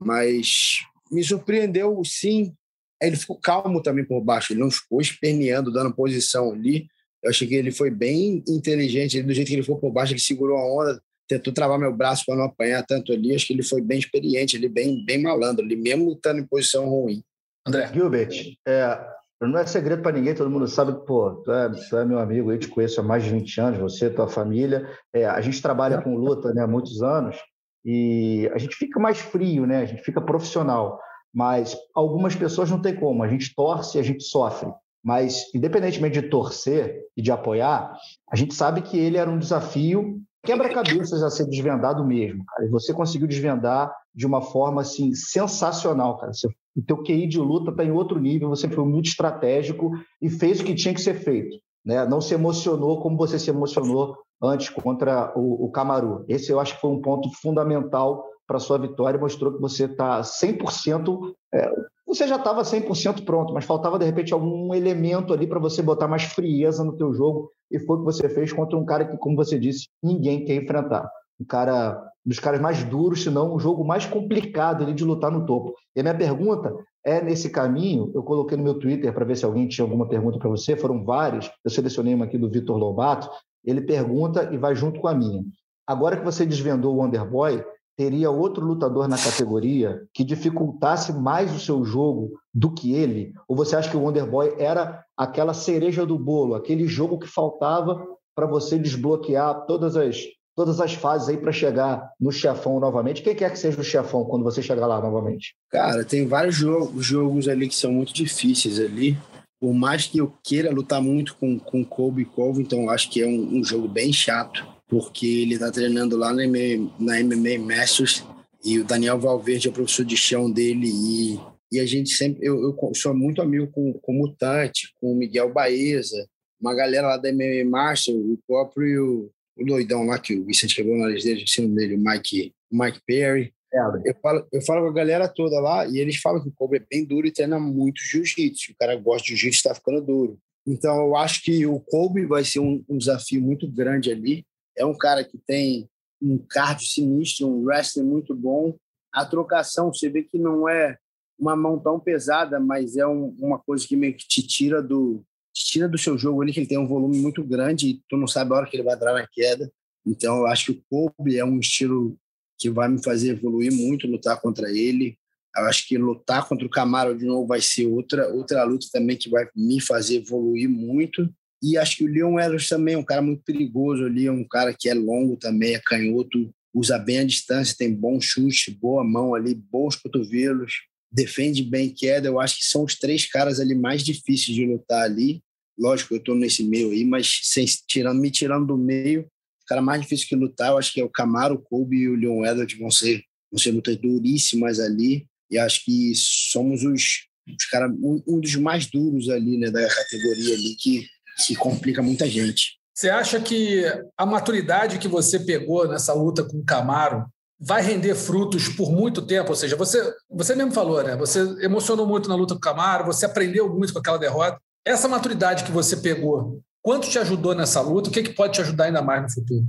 Speaker 5: Mas me surpreendeu, sim. Ele ficou calmo também por baixo, ele não ficou esperneando, dando posição ali. Eu achei que ele foi bem inteligente, do jeito que ele foi por baixo, ele segurou a onda, tentou travar meu braço para não apanhar tanto ali. Acho que ele foi bem experiente, ele bem, bem malandro, ele mesmo estando em posição ruim.
Speaker 4: André. Gilbert, é, não é segredo para ninguém, todo mundo sabe que, pô, tu é, tu é, meu amigo, eu te conheço há mais de 20 anos, você, tua família. É, a gente trabalha com luta né, há muitos anos e a gente fica mais frio, né? A gente fica profissional. Mas algumas pessoas não tem como, a gente torce, a gente sofre. Mas, independentemente de torcer e de apoiar, a gente sabe que ele era um desafio quebra-cabeças a ser desvendado mesmo, cara. E você conseguiu desvendar de uma forma assim sensacional, cara. Você, o teu QI de luta está em outro nível, você foi muito estratégico e fez o que tinha que ser feito. Né? Não se emocionou como você se emocionou antes contra o, o Camaru. Esse eu acho que foi um ponto fundamental para sua vitória, mostrou que você está 100%. É, você já estava 100% pronto, mas faltava de repente algum elemento ali para você botar mais frieza no teu jogo e foi o que você fez contra um cara que, como você disse, ninguém quer enfrentar. Um cara dos caras mais duros, se não um jogo mais complicado ali de lutar no topo. E a minha pergunta é nesse caminho, eu coloquei no meu Twitter para ver se alguém tinha alguma pergunta para você, foram vários, eu selecionei uma aqui do Vitor Lobato, ele pergunta e vai junto com a minha. Agora que você desvendou o Wonderboy, teria outro lutador na categoria que dificultasse mais o seu jogo do que ele? Ou você acha que o Wonderboy era aquela cereja do bolo, aquele jogo que faltava para você desbloquear todas as todas as fases aí para chegar no chefão novamente. Quem quer que seja o chefão quando você chegar lá novamente?
Speaker 5: Cara, tem vários jogos, jogos ali que são muito difíceis ali. Por mais que eu queira lutar muito com, com Kobe e então eu acho que é um, um, jogo bem chato, porque ele está treinando lá na MMA, na MMA Masters e o Daniel Valverde é o professor de chão dele e, e a gente sempre... Eu, eu sou muito amigo com, com o Mutante, com o Miguel Baeza, uma galera lá da MMA Masters, o próprio o doidão lá que o Vicente quebrou o nariz dele, ensino dele, o Mike, Mike Perry. É, eu, falo, eu falo com a galera toda lá e eles falam que o Kobe é bem duro e treina muito jiu-jitsu. O cara gosta de jiu-jitsu está ficando duro. Então, eu acho que o Kobe vai ser um, um, desafio muito grande ali. É um cara que tem um cardio sinistro, um wrestling muito bom. A trocação, você vê que não é uma mão tão pesada, mas é um, uma coisa que meio que te tira do, tira do seu jogo ali que ele tem um volume muito grande e tu não sabe a hora que ele vai entrar na queda. Então, eu acho que o Kobe é um estilo que vai me fazer evoluir muito, lutar contra ele. Eu acho que lutar contra o Camaro de novo vai ser outra outra luta também que vai me fazer evoluir muito. E acho que o Leon Edwards também é um cara muito perigoso ali, é um cara que é longo também, é canhoto, usa bem a distância, tem bom chute, boa mão ali, bons cotovelos, defende bem queda. Eu acho que são os três caras ali mais difíceis de lutar ali. Lógico, eu estou nesse meio aí, mas sem, tirando, me tirando do meio, o cara mais difícil que lutar, eu acho que é o Camaro, o Kobe e o Leon Edwards vão ser, vão ser lutas duríssimas ali. E acho que somos os, os caras, um, um, dos mais duros ali, né, da categoria ali, que, que complica muita gente.
Speaker 2: Você acha que a maturidade que você pegou nessa luta com o Camaro vai render frutos por muito tempo? Ou seja, você, você mesmo falou, né? Você emocionou muito na luta com o Camaro, você aprendeu muito com aquela derrota. Essa maturidade que você pegou, quanto te ajudou nessa luta? O que, que pode te ajudar ainda mais no futuro?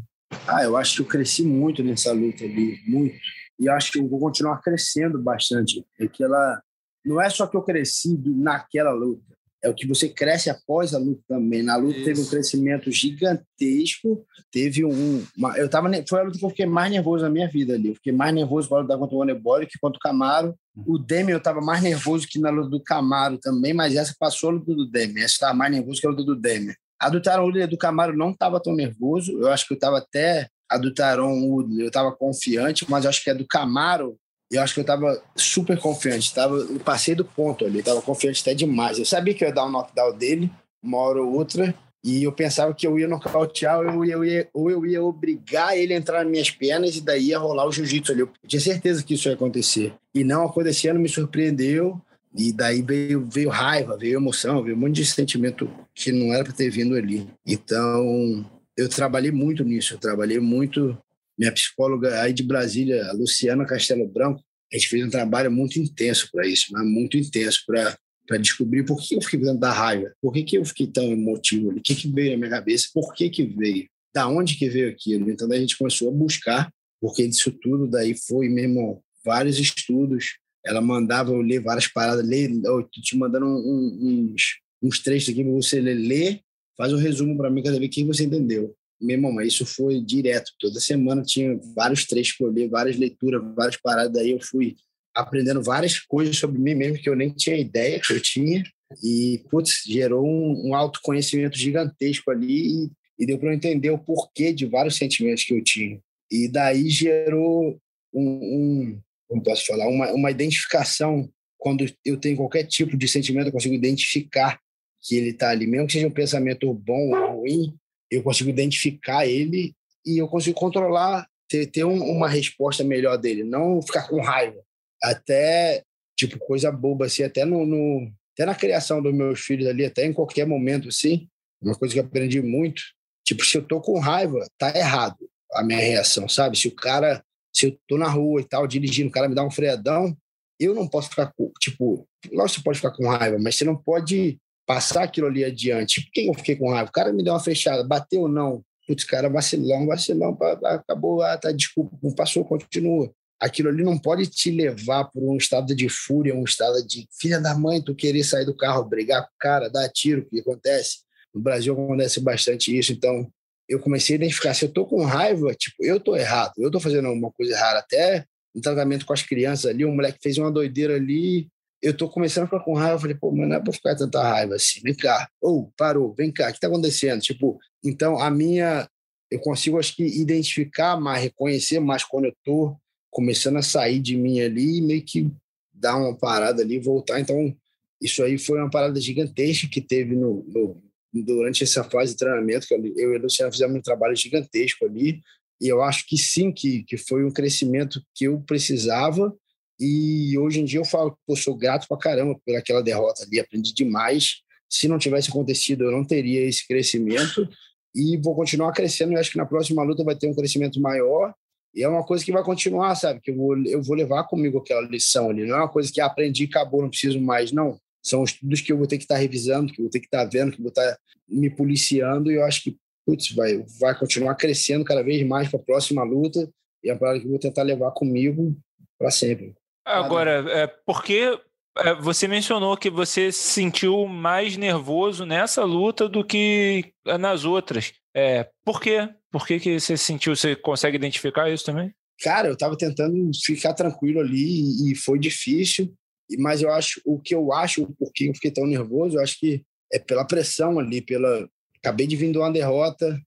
Speaker 5: Ah, eu acho que eu cresci muito nessa luta ali, muito. E acho que eu vou continuar crescendo bastante. Porque ela não é só que eu cresci naquela luta, é o que você cresce após a luta também. Na luta Isso. teve um crescimento gigantesco. Teve um. Uma, eu tava, foi a luta que eu fiquei mais nervoso na minha vida ali. Eu fiquei mais nervoso para lutar contra o Oneboy que contra o Camaro. O Demi eu estava mais nervoso que na luta do Camaro também, mas essa passou a luta do Demi. Essa estava mais nervoso que a luta do Demi. A do Taron do Camaro não estava tão nervoso. Eu acho que eu estava até. A do Taron eu estava confiante, mas eu acho que a do Camaro eu acho que eu estava super confiante. Tava, passei do ponto ali, estava confiante até demais. Eu sabia que eu ia dar um knockdown dele, uma hora ou outra, e eu pensava que eu ia nocautear ou eu ia, ou eu ia obrigar ele a entrar nas minhas pernas e daí ia rolar o jiu-jitsu ali. Eu tinha certeza que isso ia acontecer. E não acontecendo, me surpreendeu. E daí veio, veio raiva, veio emoção, veio um monte de sentimento que não era para ter vindo ali. Então, eu trabalhei muito nisso. Eu trabalhei muito minha psicóloga aí de Brasília, a Luciana Castelo Branco, a gente fez um trabalho muito intenso para isso, né? muito intenso para para descobrir por que eu fiquei dentro da raiva, por que, que eu fiquei tão emotivo, o que, que veio na minha cabeça, por que, que veio, da onde que veio aquilo. Então, a gente começou a buscar, porque disso tudo daí foi mesmo vários estudos. Ela mandava eu ler várias paradas, ler, eu te mandando um, uns, uns trechos aqui para você ler, ler, faz um resumo para mim cada vez que você entendeu meu irmão, isso foi direto. Toda semana tinha vários trechos para ler, várias leituras, várias paradas. Daí eu fui aprendendo várias coisas sobre mim mesmo que eu nem tinha ideia que eu tinha. E, putz, gerou um, um autoconhecimento gigantesco ali e, e deu para eu entender o porquê de vários sentimentos que eu tinha. E daí gerou um, um como posso falar, uma, uma identificação. Quando eu tenho qualquer tipo de sentimento, eu consigo identificar que ele está ali, mesmo que seja um pensamento bom ou ruim, eu consigo identificar ele e eu consigo controlar, ter, ter um, uma resposta melhor dele, não ficar com raiva. Até, tipo, coisa boba, assim, até, no, no, até na criação dos meus filhos ali, até em qualquer momento, assim, uma coisa que eu aprendi muito, tipo, se eu tô com raiva, tá errado a minha reação, sabe? Se o cara se eu tô na rua e tal, dirigindo, o cara me dá um freadão, eu não posso ficar, tipo, lógico você pode ficar com raiva, mas você não pode passar aquilo ali adiante. Por que eu fiquei com raiva? O cara me deu uma fechada, bateu ou não? Putz, cara, vacilão, vacilão, acabou, ah, tá, desculpa, não passou, continua. Aquilo ali não pode te levar por um estado de fúria, um estado de filha da mãe, tu querer sair do carro, brigar com o cara, dar tiro, o que acontece. No Brasil acontece bastante isso, então eu comecei a identificar, se eu tô com raiva, tipo, eu tô errado, eu tô fazendo alguma coisa errada. Até no tratamento com as crianças ali, um moleque fez uma doideira ali, eu tô começando a ficar com raiva, eu falei, pô, mas não é pra ficar tanta raiva assim, vem cá, ou oh, parou, vem cá, o que tá acontecendo? Tipo, então a minha, eu consigo, acho que, identificar mais, reconhecer mais quando eu tô começando a sair de mim ali e meio que dar uma parada ali, voltar. Então, isso aí foi uma parada gigantesca que teve no, no durante essa fase de treinamento, que eu e o Luciano fizemos um trabalho gigantesco ali, e eu acho que sim, que, que foi um crescimento que eu precisava, e hoje em dia eu falo que sou grato pra caramba por aquela derrota ali, aprendi demais. Se não tivesse acontecido, eu não teria esse crescimento, e vou continuar crescendo, e acho que na próxima luta vai ter um crescimento maior, e é uma coisa que vai continuar, sabe? Que eu vou, eu vou levar comigo aquela lição ali. Não é uma coisa que aprendi e acabou, não preciso mais, não. São estudos que eu vou ter que estar tá revisando, que eu vou ter que estar tá vendo, que eu vou estar tá me policiando. E eu acho que, putz, vai, vai continuar crescendo cada vez mais para a próxima luta. E é uma parada que eu vou tentar levar comigo para sempre.
Speaker 3: Agora, é, porque é, você mencionou que você se sentiu mais nervoso nessa luta do que nas outras. É, por quê? Por que, que você sentiu? Você consegue identificar isso também?
Speaker 5: Cara, eu estava tentando ficar tranquilo ali e foi difícil. Mas eu acho, o que eu acho, o porquê eu fiquei tão nervoso, eu acho que é pela pressão ali, pela. Acabei de vir de uma derrota,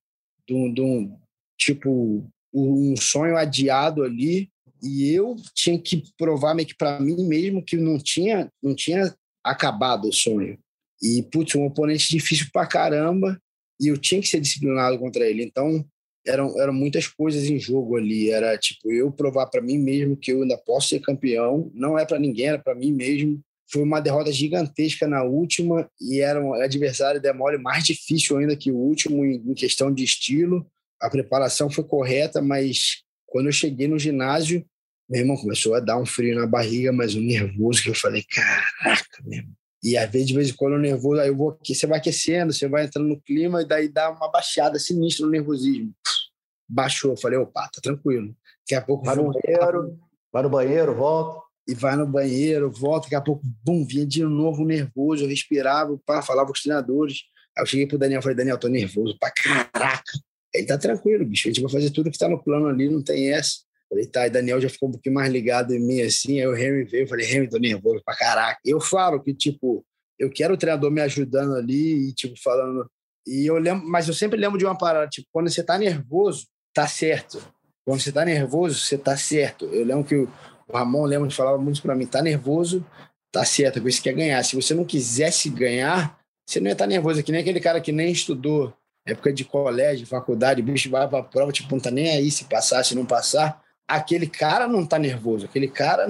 Speaker 5: de um, de um tipo, um sonho adiado ali, e eu tinha que provar meio que para mim mesmo que não tinha, não tinha acabado o sonho. E, putz, um oponente difícil pra caramba, e eu tinha que ser disciplinado contra ele. Então, eram, eram muitas coisas em jogo ali. Era tipo eu provar para mim mesmo que eu ainda posso ser campeão. Não é para ninguém, era para mim mesmo. Foi uma derrota gigantesca na última e era um adversário demole mais difícil ainda que o último em questão de estilo. A preparação foi correta, mas quando eu cheguei no ginásio, meu irmão começou a dar um frio na barriga, mas um nervoso que eu falei, caraca, meu irmão. E às vezes, de vez em quando, eu nervoso, aí eu vou aqui, você vai aquecendo, você vai entrando no clima, e daí dá uma baixada sinistra no nervosismo. Baixou, eu falei, opa, tá tranquilo. Daqui a pouco
Speaker 4: vai no banheiro, vai no banheiro, volta.
Speaker 5: E vai no banheiro, volta, daqui a pouco, bum, vinha de novo nervoso, eu respirava, pá, falava com os treinadores. Aí eu cheguei pro Daniel, falei, Daniel, tô nervoso pra caraca. Ele tá tranquilo, bicho, a gente vai fazer tudo que tá no plano ali, não tem essa. Falei, tá, e Daniel já ficou um pouquinho mais ligado em mim, assim, aí o Henry veio, falei, Henry, tô nervoso pra caraca. Eu falo que, tipo, eu quero o treinador me ajudando ali e, tipo, falando... E eu lembro, mas eu sempre lembro de uma parada, tipo, quando você tá nervoso, tá certo. Quando você tá nervoso, você tá certo. Eu lembro que o Ramon lembra que falava muito para mim, tá nervoso, tá certo, porque você quer ganhar. Se você não quisesse ganhar, você não ia estar tá nervoso, é que nem aquele cara que nem estudou, época de colégio, faculdade, bicho vai pra prova, tipo, não tá nem aí se passar, se não passar aquele cara não tá nervoso, aquele cara,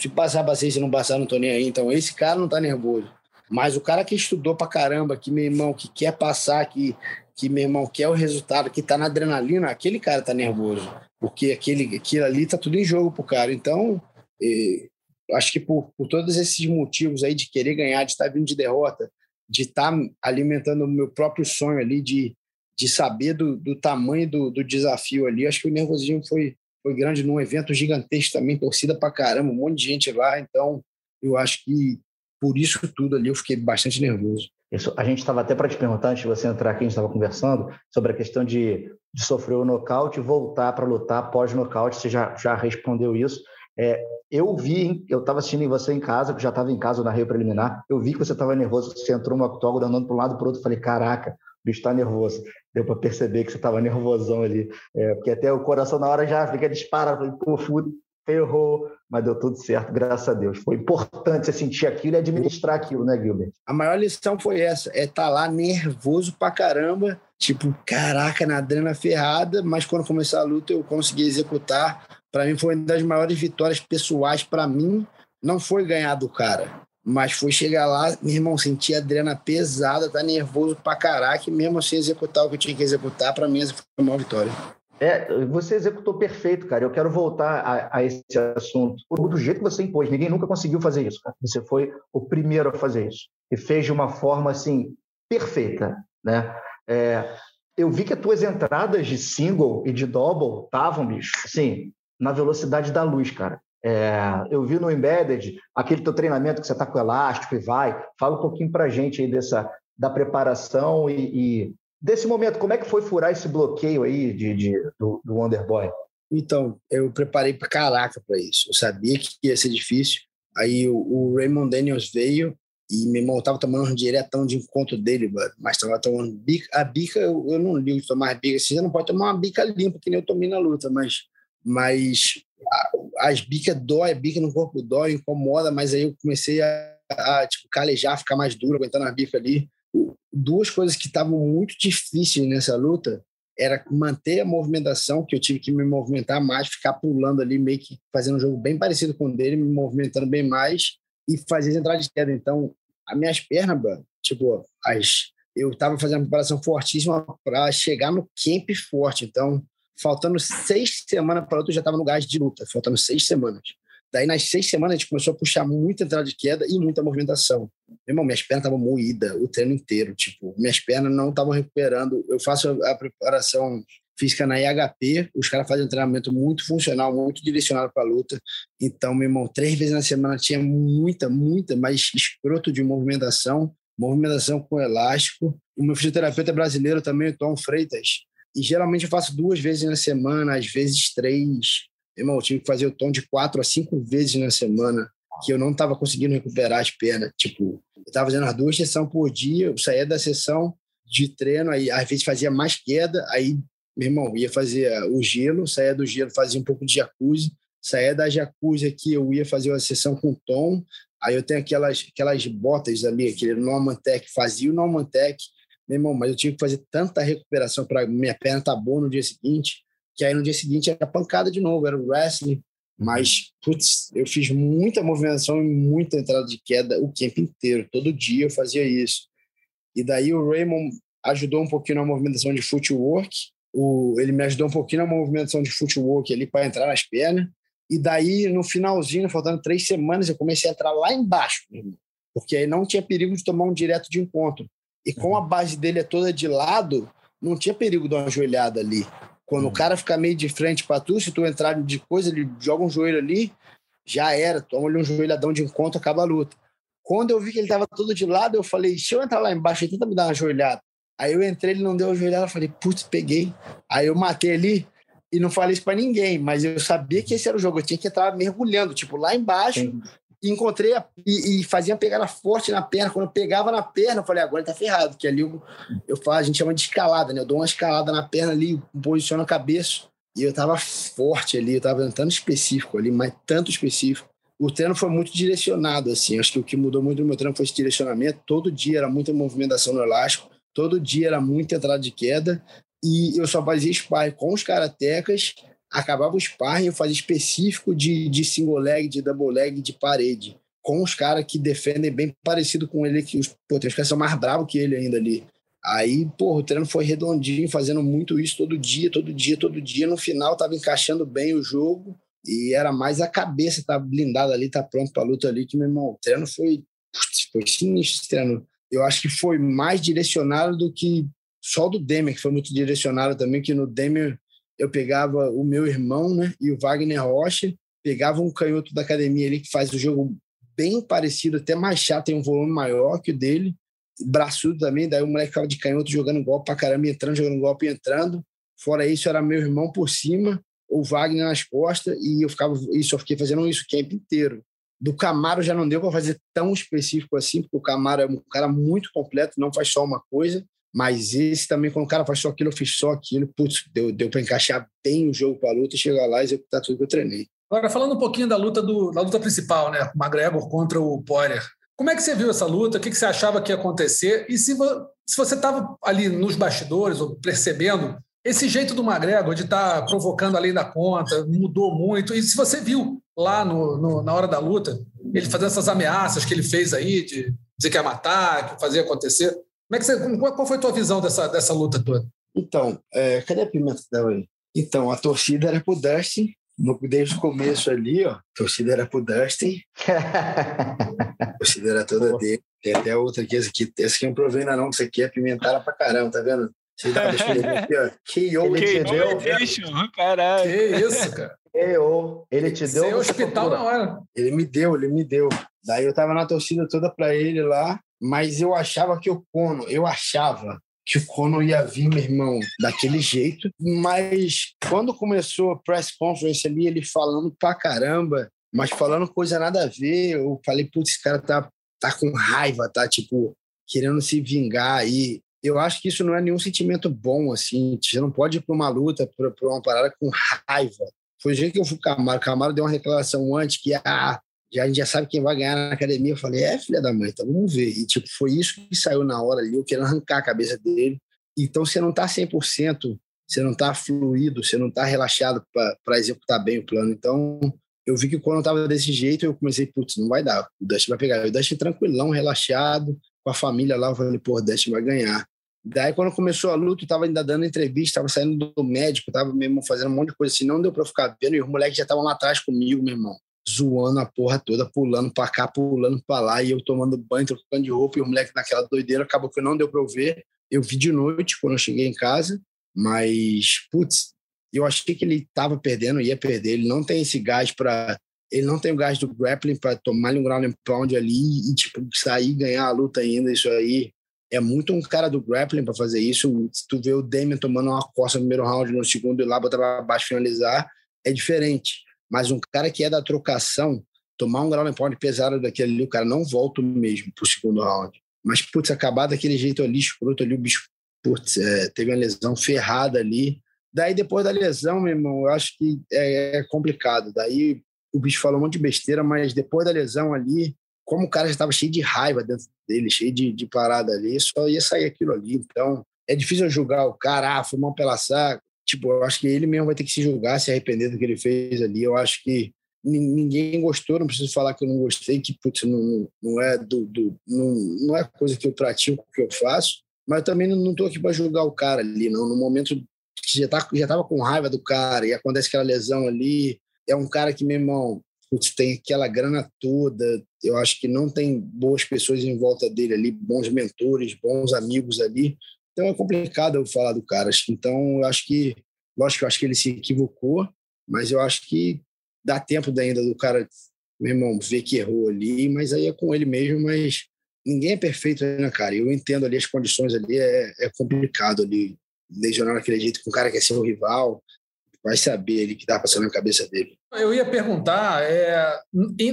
Speaker 5: se passar pra se não passar, não tô nem aí. Então, esse cara não tá nervoso. Mas o cara que estudou pra caramba, que meu irmão, que quer passar, que, que meu irmão quer o resultado, que tá na adrenalina, aquele cara tá nervoso. Porque aquele, aquilo ali tá tudo em jogo pro cara. Então, eh, acho que por, por todos esses motivos aí de querer ganhar, de estar vindo de derrota, de estar alimentando o meu próprio sonho ali, de, de saber do, do tamanho do, do desafio ali, acho que o nervosismo foi, foi grande num evento gigantesco também, torcida pra caramba, um monte de gente lá. Então, eu acho que por isso tudo ali eu fiquei bastante nervoso.
Speaker 4: Isso, a gente estava até para te perguntar, antes de você entrar aqui, a gente estava conversando sobre a questão de, de sofrer o nocaute e voltar para lutar pós-nocaute. Você já, já respondeu isso. É, eu vi, eu estava assistindo você em casa, que já estava em casa na Rio Preliminar, eu vi que você estava nervoso, você entrou no octógono andando para um lado e para o outro, falei, caraca, bicho está nervoso deu para perceber que você estava nervosão ali. É, porque até o coração na hora já fica disparado. Falei, pô, fui, ferrou, mas deu tudo certo, graças a Deus. Foi importante você sentir aquilo e administrar aquilo, né, Gilbert?
Speaker 5: A maior lição foi essa: é estar tá lá nervoso pra caramba, tipo, caraca, na adrena ferrada, mas quando começou a luta eu consegui executar. Para mim foi uma das maiores vitórias pessoais para mim. Não foi ganhar do cara, mas foi chegar lá, meu irmão, senti a adrena pesada, tá nervoso pra caraca, e mesmo assim executar o que eu tinha que executar, pra mim essa foi a maior vitória.
Speaker 4: É, você executou perfeito, cara. Eu quero voltar a, a, esse assunto. Do jeito que você impôs, ninguém nunca conseguiu fazer isso, cara. Você foi o primeiro a fazer isso. E fez de uma forma, assim, perfeita, né? É, eu vi que as tuas entradas de single e de double estavam, bicho, assim, na velocidade da luz, cara. É, eu vi no Embedded aquele teu treinamento que você está com elástico e vai. Fala um pouquinho para a gente aí dessa, da preparação e, e, desse momento. Como é que foi furar esse bloqueio aí de, de do, do Wonderboy?
Speaker 5: Então, eu preparei para caraca para isso. Eu sabia que ia ser difícil. Aí o, o Raymond Daniels veio e meu irmão tava tomando um diretão de encontro dele, mas tava tomando bica. A bica, eu, eu não ligo de tomar bica você não pode tomar uma bica limpa, que nem eu tomei na luta, mas, mas as bicas dói, bica no corpo dói, incomoda, mas aí eu comecei a, a tipo, calejar, ficar mais duro, aguentando a bica ali. Duas coisas que estavam muito difíceis nessa luta era manter a movimentação, que eu tive que me movimentar mais, ficar pulando ali, meio que fazendo um jogo bem parecido com o dele, me movimentando bem mais e fazer as entradas de queda. Então, as minhas pernas, tipo, as, eu estava fazendo uma preparação fortíssima para chegar no camp forte. Então, faltando seis semanas para outro, eu já estava no gás de luta, faltando seis semanas. Daí, nas seis semanas, a gente começou a puxar muita entrada de queda e muita movimentação. Meu irmão, minhas pernas estavam moídas o treino inteiro. Tipo, minhas pernas não estavam recuperando. Eu faço a preparação física na IHP, os caras fazem um treinamento muito funcional, muito direcionado para a luta. Então, meu irmão, três vezes na semana tinha muita, muita, mais escroto de movimentação, movimentação com elástico. O meu fisioterapeuta brasileiro também, o Tom Freitas, e geralmente eu faço duas vezes na semana, às vezes três. Irmão, eu tive que fazer o tom de quatro a cinco vezes na semana, que eu não estava conseguindo recuperar as pernas. Tipo, eu estava fazendo as duas sessões por dia, eu saía da sessão de treino, aí às vezes fazia mais queda, aí, meu irmão, ia fazer o gelo, saía do gelo, fazia um pouco de jacuzzi, saía da jacuzzi aqui, eu ia fazer uma sessão com tom, aí eu tenho aquelas, aquelas botas ali, aquele Norman Tech, fazia o Norman Tech, meu irmão, mas eu tive que fazer tanta recuperação para minha perna estar tá boa no dia seguinte, que aí no dia seguinte era pancada de novo, era o wrestling. Mas, putz, eu fiz muita movimentação e muita entrada de queda o tempo inteiro. Todo dia eu fazia isso. E daí o Raymond ajudou um pouquinho na movimentação de footwork. O, ele me ajudou um pouquinho na movimentação de footwork ali para entrar nas pernas. E daí, no finalzinho, faltando três semanas, eu comecei a entrar lá embaixo, porque aí não tinha perigo de tomar um direto de encontro. E como a base dele é toda de lado, não tinha perigo de uma joelhada ali. Quando uhum. o cara ficar meio de frente para tu, se tu entrar de coisa, ele joga um joelho ali, já era. Toma ali um joelhadão de encontro, acaba a luta. Quando eu vi que ele estava todo de lado, eu falei, deixa eu entrar lá embaixo, ele tenta me dar uma joelhada. Aí eu entrei, ele não deu a joelhada, eu falei, putz, peguei. Aí eu matei ali e não falei isso para ninguém, mas eu sabia que esse era o jogo. Eu tinha que entrar mergulhando, tipo, lá embaixo, Sim e encontrei a, e, e fazia pegada forte na perna. Quando eu pegava na perna, eu falei, agora ele tá ferrado, porque ali eu, eu falo, a gente chama de escalada, né? Eu dou uma escalada na perna ali, posiciono a cabeça. E eu tava forte ali, eu tava tanto específico ali, mas tanto específico. O treino foi muito direcionado, assim. Acho que o que mudou muito no meu treino foi esse direcionamento. Todo dia era muita movimentação no elástico, todo dia era muita entrada de queda. E eu só fazia sparring com os karatecas acabava o sparring, eu fazia específico de, de single leg, de double leg, de parede, com os caras que defendem bem parecido com ele, que os, pô, tem os caras são mais bravos que ele ainda ali. Aí, pô, o treino foi redondinho, fazendo muito isso todo dia, todo dia, todo dia. No final, tava encaixando bem o jogo e era mais a cabeça, tá blindada ali, tá pronto pra luta ali, que, meu irmão, o treino foi, foi sinistro esse treino. Eu acho que foi mais direcionado do que só do Demer, que foi muito direcionado também, que no Demer eu pegava o meu irmão né, e o Wagner Rocha, pegava um canhoto da academia ali que faz o jogo bem parecido, até mais chato, tem um volume maior que o dele, braçudo também, daí o moleque ficava de canhoto jogando golpe pra caramba, entrando, jogando golpe e entrando. Fora isso, era meu irmão por cima, o Wagner nas costas, e eu ficava, isso, eu fiquei fazendo isso o camp inteiro. Do Camaro já não deu para fazer tão específico assim, porque o Camaro é um cara muito completo, não faz só uma coisa. Mas esse também, quando o cara faz só aquilo, eu fiz só aquilo, putz, deu, deu para encaixar bem o jogo para a luta chegar lá e executar tudo que eu treinei.
Speaker 2: Agora, falando um pouquinho da luta, do, da luta principal, né? O McGregor contra o Poirier. Como é que você viu essa luta? O que, você achava que ia acontecer? E se, se você estava ali nos bastidores, ou percebendo, esse jeito do McGregor de estar tá provocando além da conta mudou muito. E se você viu lá no, no, na hora da luta, ele fazendo essas ameaças que ele fez aí, de dizer que ia matar, que fazia acontecer, como é que você, qual foi a tua visão dessa, dessa luta toda?
Speaker 5: Então, é, cadê a pimenta dela aí? Então, a torcida era pro Dustin, no, desde o começo ali, ó, a torcida era pro Dustin. a torcida era toda Pô. dele. Tem até outra aqui, essa aqui, essa aqui não provei ainda não, que isso aqui é pimentada pra caramba, tá vendo? Você tá deixando aqui, ó.
Speaker 3: KO, ele te deu. Caralho.
Speaker 2: Que isso, cara.
Speaker 4: KO. Ele te deu. Sem
Speaker 2: hospital na hora.
Speaker 5: Ele me deu, ele me deu. Daí eu tava na torcida toda pra ele lá, mas eu achava que o Cono, eu achava que o Cono ia vir, meu irmão, daquele jeito. Mas quando começou a press conference ali, ele falando pra caramba, mas falando coisa nada a ver, eu falei, putz, esse cara tá, tá com raiva, tá, tipo, querendo se vingar aí. Eu acho que isso não é nenhum sentimento bom, assim. Você não pode ir pra uma luta, pra, pra uma parada com raiva. Foi o jeito que eu fui com o Camaro. O Camaro deu uma declaração antes que, ah, já, a gente já sabe quem vai ganhar na academia. Eu falei, é, filha da mãe, então vamos ver. E, tipo, foi isso que saiu na hora ali, eu querendo arrancar a cabeça dele. Então, você não está 100%, você não está fluido, você não está relaxado para executar bem o plano. Então, eu vi que quando eu estava desse jeito, eu comecei, putz, não vai dar, o Dustin vai pegar. O Dustin tranquilão, relaxado, com a família lá, eu falei, pô, o Dustin vai ganhar. Daí, quando começou a luta, eu tava ainda dando entrevista, tava saindo do médico, tava mesmo fazendo um monte de coisa assim, não deu pra eu ficar vendo, e os moleques já estavam lá atrás comigo, meu irmão zoando a porra toda, pulando pra cá, pulando pra lá, e eu tomando banho, trocando de roupa, e o moleque naquela doideira, acabou que não deu pra eu ver. Eu vi de noite, quando eu cheguei em casa, mas, putz, eu achei que ele tava perdendo, ia perder. Ele não tem esse gás para Ele não tem o gás do grappling para tomar um ground pound ali e, tipo, sair ganhar a luta ainda. Isso aí é muito um cara do grappling para fazer isso. Se tu vê o Damian tomando uma costa no primeiro round, no segundo e lá botar pra baixo finalizar, é diferente. Mas um cara que é da trocação, tomar um ground and pound pesado daquele ali, o cara não volta mesmo pro segundo round. Mas, putz, acabar daquele jeito ali, escroto ali, o bicho, putz, é, teve uma lesão ferrada ali. Daí, depois da lesão, meu irmão, eu acho que é, é complicado. Daí, o bicho falou um monte de besteira, mas depois da lesão ali, como o cara já estava cheio de raiva dentro dele, cheio de, de parada ali, só ia sair aquilo ali. Então, é difícil julgar o cara, ah, foi uma pela saco tipo, eu acho que ele mesmo vai ter que se julgar, se arrepender do que ele fez ali. Eu acho que ninguém gostou, não preciso falar que eu não gostei, que putz, não, não é do, do não, não é coisa que eu pratico, que eu faço, mas eu também não estou aqui para julgar o cara ali, não. No momento que já tá, já tava com raiva do cara e acontece aquela lesão ali, é um cara que, meu irmão, putz, tem aquela grana toda, eu acho que não tem boas pessoas em volta dele ali, bons mentores, bons amigos ali. Então é complicado eu falar do cara. Então eu acho que, lógico eu acho que ele se equivocou, mas eu acho que dá tempo ainda do cara, meu irmão, ver que errou ali, mas aí é com ele mesmo, mas ninguém é perfeito, né, cara? Eu entendo ali as condições ali, é, é complicado ali, lesionar naquele jeito com um cara que é seu rival, vai saber ele que está passando na cabeça dele.
Speaker 2: Eu ia perguntar, é,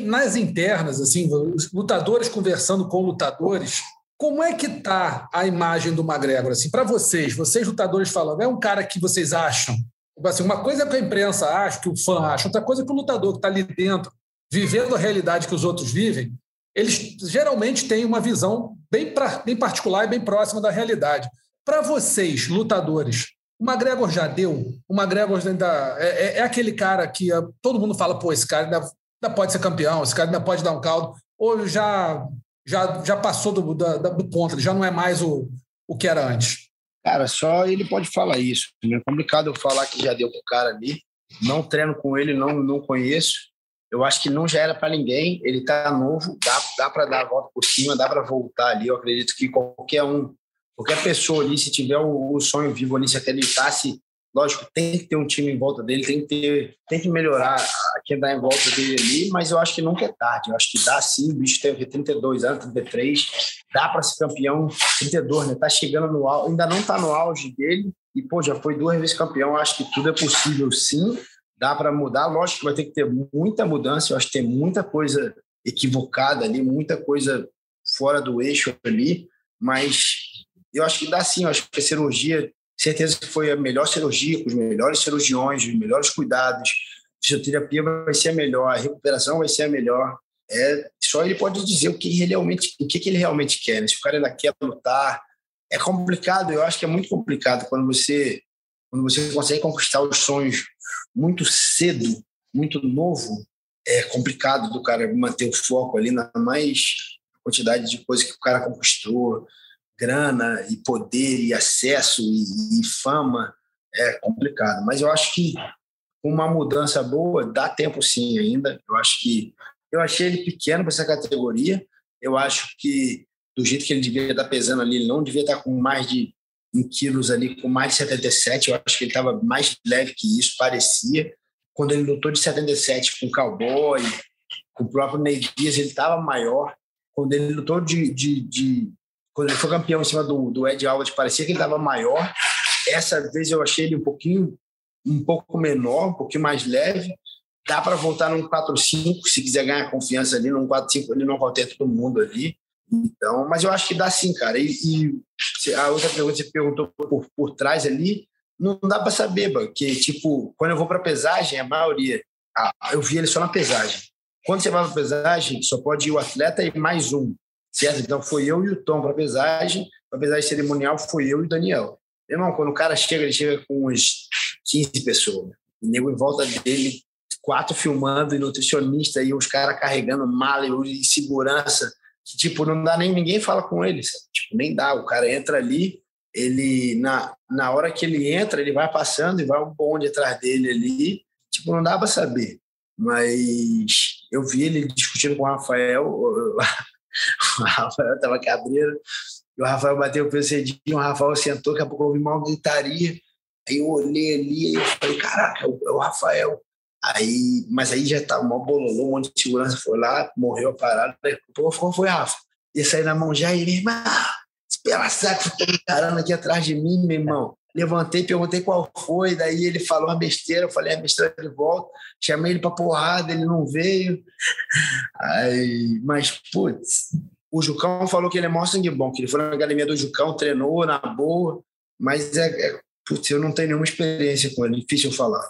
Speaker 2: nas internas, assim, lutadores conversando com lutadores, como é que tá a imagem do McGregor? Assim, para vocês, vocês lutadores falando, é um cara que vocês acham? Assim, uma coisa é que a imprensa acha, que o fã acha, outra coisa é que o lutador que está ali dentro, vivendo a realidade que os outros vivem, eles geralmente têm uma visão bem, pra, bem particular e bem próxima da realidade. Para vocês, lutadores, o McGregor já deu? O McGregor ainda é, é, é aquele cara que uh, todo mundo fala, pô, esse cara ainda, ainda, pode ser campeão, esse cara ainda pode dar um caldo, ou já já, já passou do, do ponto, ele já não é mais o, o que era antes.
Speaker 5: Cara, só ele pode falar isso. É complicado eu falar que já deu pro cara ali. Não treino com ele, não, não conheço. Eu acho que não já era para ninguém. Ele tá novo, dá, dá para dar a volta por cima, dá para voltar ali. Eu acredito que qualquer um, qualquer pessoa ali, se tiver o, o sonho vivo ali, se acreditasse Lógico, tem que ter um time em volta dele, tem que ter, tem que melhorar quem dá em volta dele ali, mas eu acho que nunca é tarde. Eu acho que dá sim, o bicho tem 32 anos, 33, dá para ser campeão, 32, né? Tá chegando no auge, ainda não tá no auge dele, e pô, já foi duas vezes campeão, acho que tudo é possível sim, dá para mudar. Lógico que vai ter que ter muita mudança, eu acho que tem muita coisa equivocada ali, muita coisa fora do eixo ali, mas eu acho que dá sim, eu acho que a cirurgia certeza que foi a melhor cirurgia, com os melhores cirurgiões, os melhores cuidados. A fisioterapia vai ser a melhor, a recuperação vai ser a melhor. É, só ele pode dizer o que ele realmente, o que, ele realmente quer. Né? Se o cara ainda quer lutar, é complicado. Eu acho que é muito complicado quando você quando você consegue conquistar os sonhos muito cedo, muito novo. É complicado do cara manter o foco ali na mais quantidade de coisas que o cara conquistou, grana e poder e acesso e, e fama. é complicado. Mas eu acho que uma mudança boa, dá tempo sim ainda. Eu acho que eu achei ele pequeno para essa categoria. Eu acho que do jeito que ele devia estar pesando ali, ele não devia estar com mais de em quilos ali, com mais de 77. Eu acho que ele estava mais leve que isso, parecia. Quando ele lutou de 77 com o Cowboy, com o próprio Ney Dias, ele estava maior. Quando ele lutou de, de, de, Quando ele foi campeão em cima do, do Ed Alves, parecia que ele estava maior. Essa vez eu achei ele um pouquinho um pouco menor, um pouquinho mais leve. Dá para voltar num 4-5, se quiser ganhar confiança ali, num 4-5 ele não vai todo mundo ali. Então, mas eu acho que dá sim, cara. E, e a outra pergunta que você perguntou por, por trás ali, não dá para saber, porque, tipo, quando eu vou para pesagem, a maioria, ah, eu vi ele só na pesagem. Quando você vai para pesagem, só pode ir o atleta e mais um, certo? Então, foi eu e o Tom para pesagem. Para pesagem cerimonial, foi eu e o Daniel. Irmão, quando o cara chega, ele chega com uns 15 pessoas. O nego em volta dele, quatro filmando, e nutricionista, e os caras carregando mala e segurança. Que, tipo, não dá nem ninguém fala com ele, sabe? Tipo, nem dá. O cara entra ali, ele, na, na hora que ele entra, ele vai passando e vai um bonde atrás dele ali. Tipo, não dá para saber. Mas eu vi ele discutindo com o Rafael. O Rafael tava cabreiro. E o Rafael bateu o peso cedinho, o Rafael sentou, daqui a pouco eu ouvi uma gritaria. Aí eu olhei ali e falei, caraca, é o, é o Rafael. Aí, mas aí já tava uma bololô, um monte de segurança foi lá, morreu a parada. Pô, qual foi, Rafa? Ia sair na mão já e ele, irmão, espera saco, ficou encarando aqui atrás de mim, meu irmão. Levantei, perguntei qual foi, daí ele falou uma besteira, eu falei a besteira de volta, chamei ele pra porrada, ele não veio. Aí, mas, putz, o Jucão falou que ele é mó sangue bom, que ele foi na academia do Jucão, treinou na boa, mas é, é putz, eu não tenho nenhuma experiência com ele, difícil falar.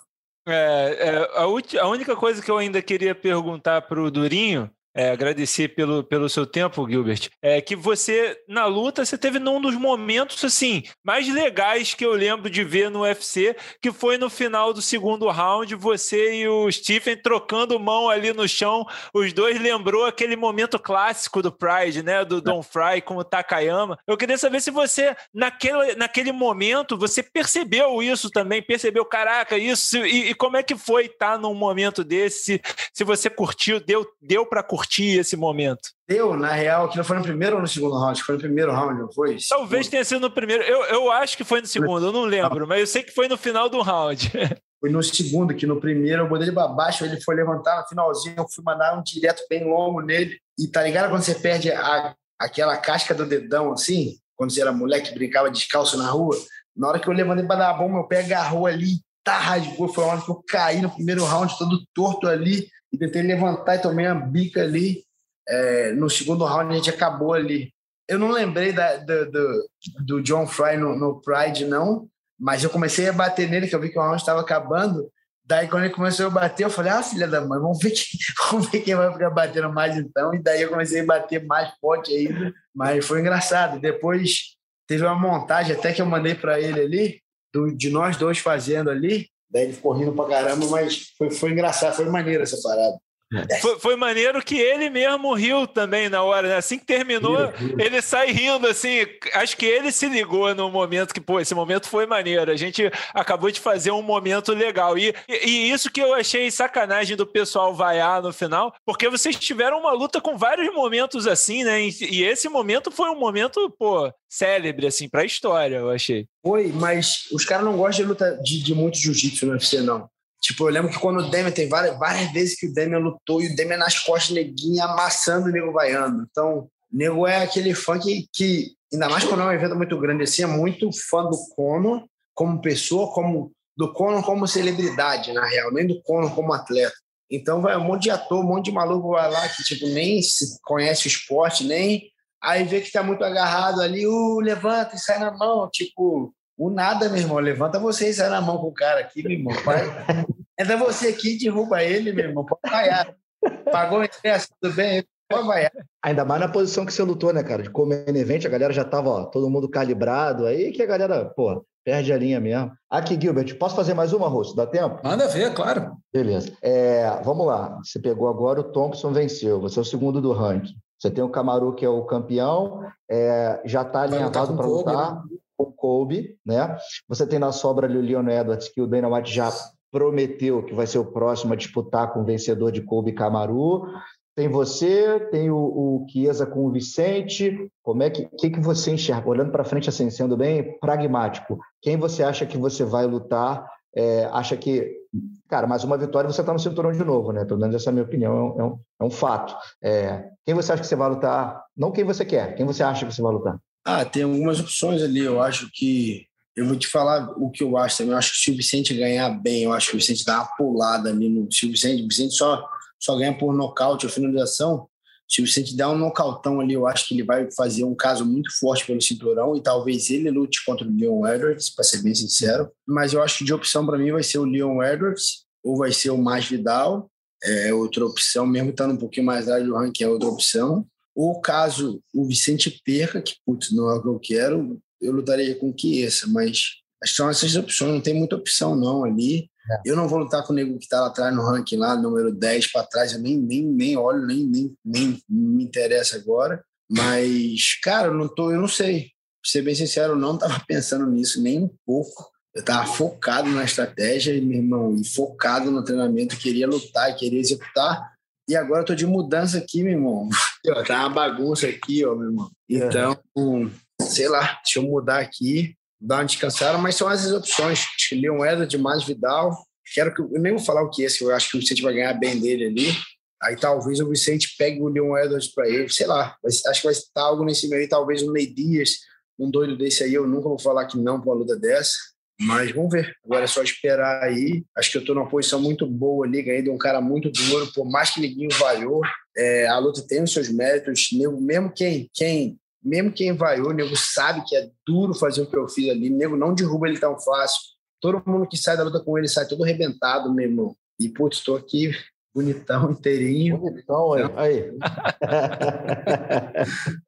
Speaker 3: É, é a, a, única coisa que eu ainda queria perguntar para o Durinho é, agradecer pelo, pelo seu tempo, Gilbert, é que você, na luta, você teve num dos momentos, assim, mais legais que eu lembro de ver no UFC, que foi no final do segundo round, você e o Stephen trocando mão ali no chão, os dois lembrou aquele momento clássico do Pride, né, do Don Fry com o Takayama. Eu queria saber se você, naquele, naquele momento, você percebeu isso também, percebeu, caraca, isso, e, e como é que foi estar num momento desse, se, se você curtiu, deu, deu para curtir curtir esse momento?
Speaker 5: Deu, na real, que não foi no primeiro ou no segundo round? Foi no primeiro round, não foi?
Speaker 3: Talvez tenha sido no primeiro. Eu, eu acho que foi no segundo, eu não lembro, mas eu sei que foi no final do round.
Speaker 5: Foi no segundo, que no primeiro eu botei ele para baixo, ele foi levantar no finalzinho, eu fui mandar um direto bem longo nele. E tá ligado quando você perde a, aquela casca do dedão assim? Quando você era moleque, brincava descalço na rua? Na hora que eu levantei para dar a bomba, meu pé agarrou ali, tá, rasgou. Foi a hora que eu caí no primeiro round, todo torto ali e tentei levantar e tomei uma bica ali. É, no segundo round a gente acabou ali. Eu não lembrei da, do, do, John Fry no, no, Pride, não, mas eu comecei a bater nele, que eu vi que o round estava acabando. Daí, quando ele começou a bater, eu falei: Ah, filha da mãe, vamos ver, quem, vamos ver quem vai ficar batendo mais então. E daí eu comecei a bater mais forte ainda, mas foi engraçado. Depois teve uma montagem até que eu mandei para ele ali, do, de nós dois fazendo ali. Daí ele ficou rindo pra caramba, mas foi, foi engraçado, foi maneiro essa parada.
Speaker 3: Foi, foi, maneiro que ele mesmo riu também na hora, né? Assim que terminou, ele sai rindo, assim. Acho que ele se ligou no momento que, pô, esse momento foi maneiro. A gente acabou de fazer um momento legal. E, e isso que eu achei sacanagem do pessoal vaiar no final, porque vocês tiveram uma luta com vários momentos assim, né? E, e esse momento foi um momento, pô, célebre, assim, pra história, eu achei.
Speaker 5: Foi, mas os caras não gostam de luta de, de muito jiu-jitsu no UFC, não. Tipo, eu lembro que quando o Demian, tem várias, várias vezes que o Demian lutou e o Demian nas costas, neguinho, amassando o nego vaiando. Então, o nego é aquele fã que, que, ainda mais quando é um evento muito grande assim, é muito fã do Conor como pessoa, como do Conor como celebridade, na real, nem do Conor como atleta. Então, vai um monte de ator, um monte de maluco vai lá que, tipo, nem conhece o esporte, nem... Aí vê que tá muito agarrado ali, uh, levanta e sai na mão, tipo o nada, meu irmão. Levanta você e sai na mão com o cara aqui, meu irmão. Pai. Entra você aqui e derruba ele, meu irmão. Pode vaiar. Pagou o ingresso, tudo bem? Pode vaiar.
Speaker 4: Ainda mais na posição que você lutou, né, cara? De comer evento, a galera já tava, ó, todo mundo calibrado. Aí que a galera, pô, perde a linha mesmo. Aqui, Gilbert, posso fazer mais uma, Rosso? Dá tempo?
Speaker 2: Manda ver, claro.
Speaker 4: Beleza. É, vamos lá. Você pegou agora, o Thompson venceu. Você é o segundo do ranking. Você tem o Camaru, que é o campeão, é, já está alinhavado para lutar. Né? Com Kobe, né? Você tem na sobra ali o Leon Edwards, que o Dana White já prometeu que vai ser o próximo a disputar com o vencedor de Kobe Camaru. Tem você, tem o, o Chiesa com o Vicente. Como é que, que, que você enxerga? Olhando para frente, assim, sendo bem pragmático, quem você acha que você vai lutar? É, acha que, cara, mais uma vitória você está no cinturão de novo, né? Pelo menos essa é a minha opinião, é um, é um é fato. É, quem você acha que você vai lutar? Não quem você quer, quem você acha que você vai lutar?
Speaker 5: Ah, tem algumas opções ali. Eu acho que eu vou te falar o que eu acho também. Eu acho que se o Vicente ganhar bem, eu acho que o Vicente dá uma pulada ali no. Se o Vicente, o Vicente só, só ganha por nocaute ou finalização. Se o Vicente der um nocautão ali, eu acho que ele vai fazer um caso muito forte pelo cinturão e talvez ele lute contra o Leon Edwards, para ser bem sincero. Mas eu acho que de opção para mim vai ser o Leon Edwards ou vai ser o Mais Vidal. É outra opção, mesmo estando um pouquinho mais atrás do ranking, é outra opção. Ou caso o Vicente perca, que putz, não é o que eu quero, eu lutaria com o Chiesa, mas são essas opções, não tem muita opção não ali. É. Eu não vou lutar com o nego que está lá atrás no ranking, lá, número 10 para trás, eu nem, nem, nem olho, nem, nem, nem me interessa agora. Mas, cara, eu não, tô, eu não sei. Pra ser bem sincero, eu não estava pensando nisso nem um pouco. Eu estava focado na estratégia, meu irmão, e focado no treinamento, queria lutar, queria executar. E agora eu tô de mudança aqui, meu irmão. Tá uma bagunça aqui, ó, meu irmão. Então, sei lá, deixa eu mudar aqui, dar uma descansada, mas são as opções. Leon Edwards, mais Vidal. Quero que eu nem vou falar o que é, esse, eu acho que o Vicente vai ganhar bem dele ali. Aí talvez o Vicente pegue o Leon Edwards para ele, sei lá. acho que vai estar algo nesse meio, talvez um Ney Dias, um doido desse aí. Eu nunca vou falar que não para uma luta dessa. Mas vamos ver. Agora é só esperar aí. Acho que eu estou numa posição muito boa ali, ganhei de um cara muito duro, por mais que ninguém valhou. É, a luta tem os seus méritos. Mesmo quem, quem, mesmo quem vaiou, nego sabe que é duro fazer o que eu fiz ali. Nego não derruba ele tão fácil. Todo mundo que sai da luta com ele sai todo arrebentado, meu irmão. E, putz, estou aqui bonitão, inteirinho.
Speaker 4: Bonitão, aí. aí.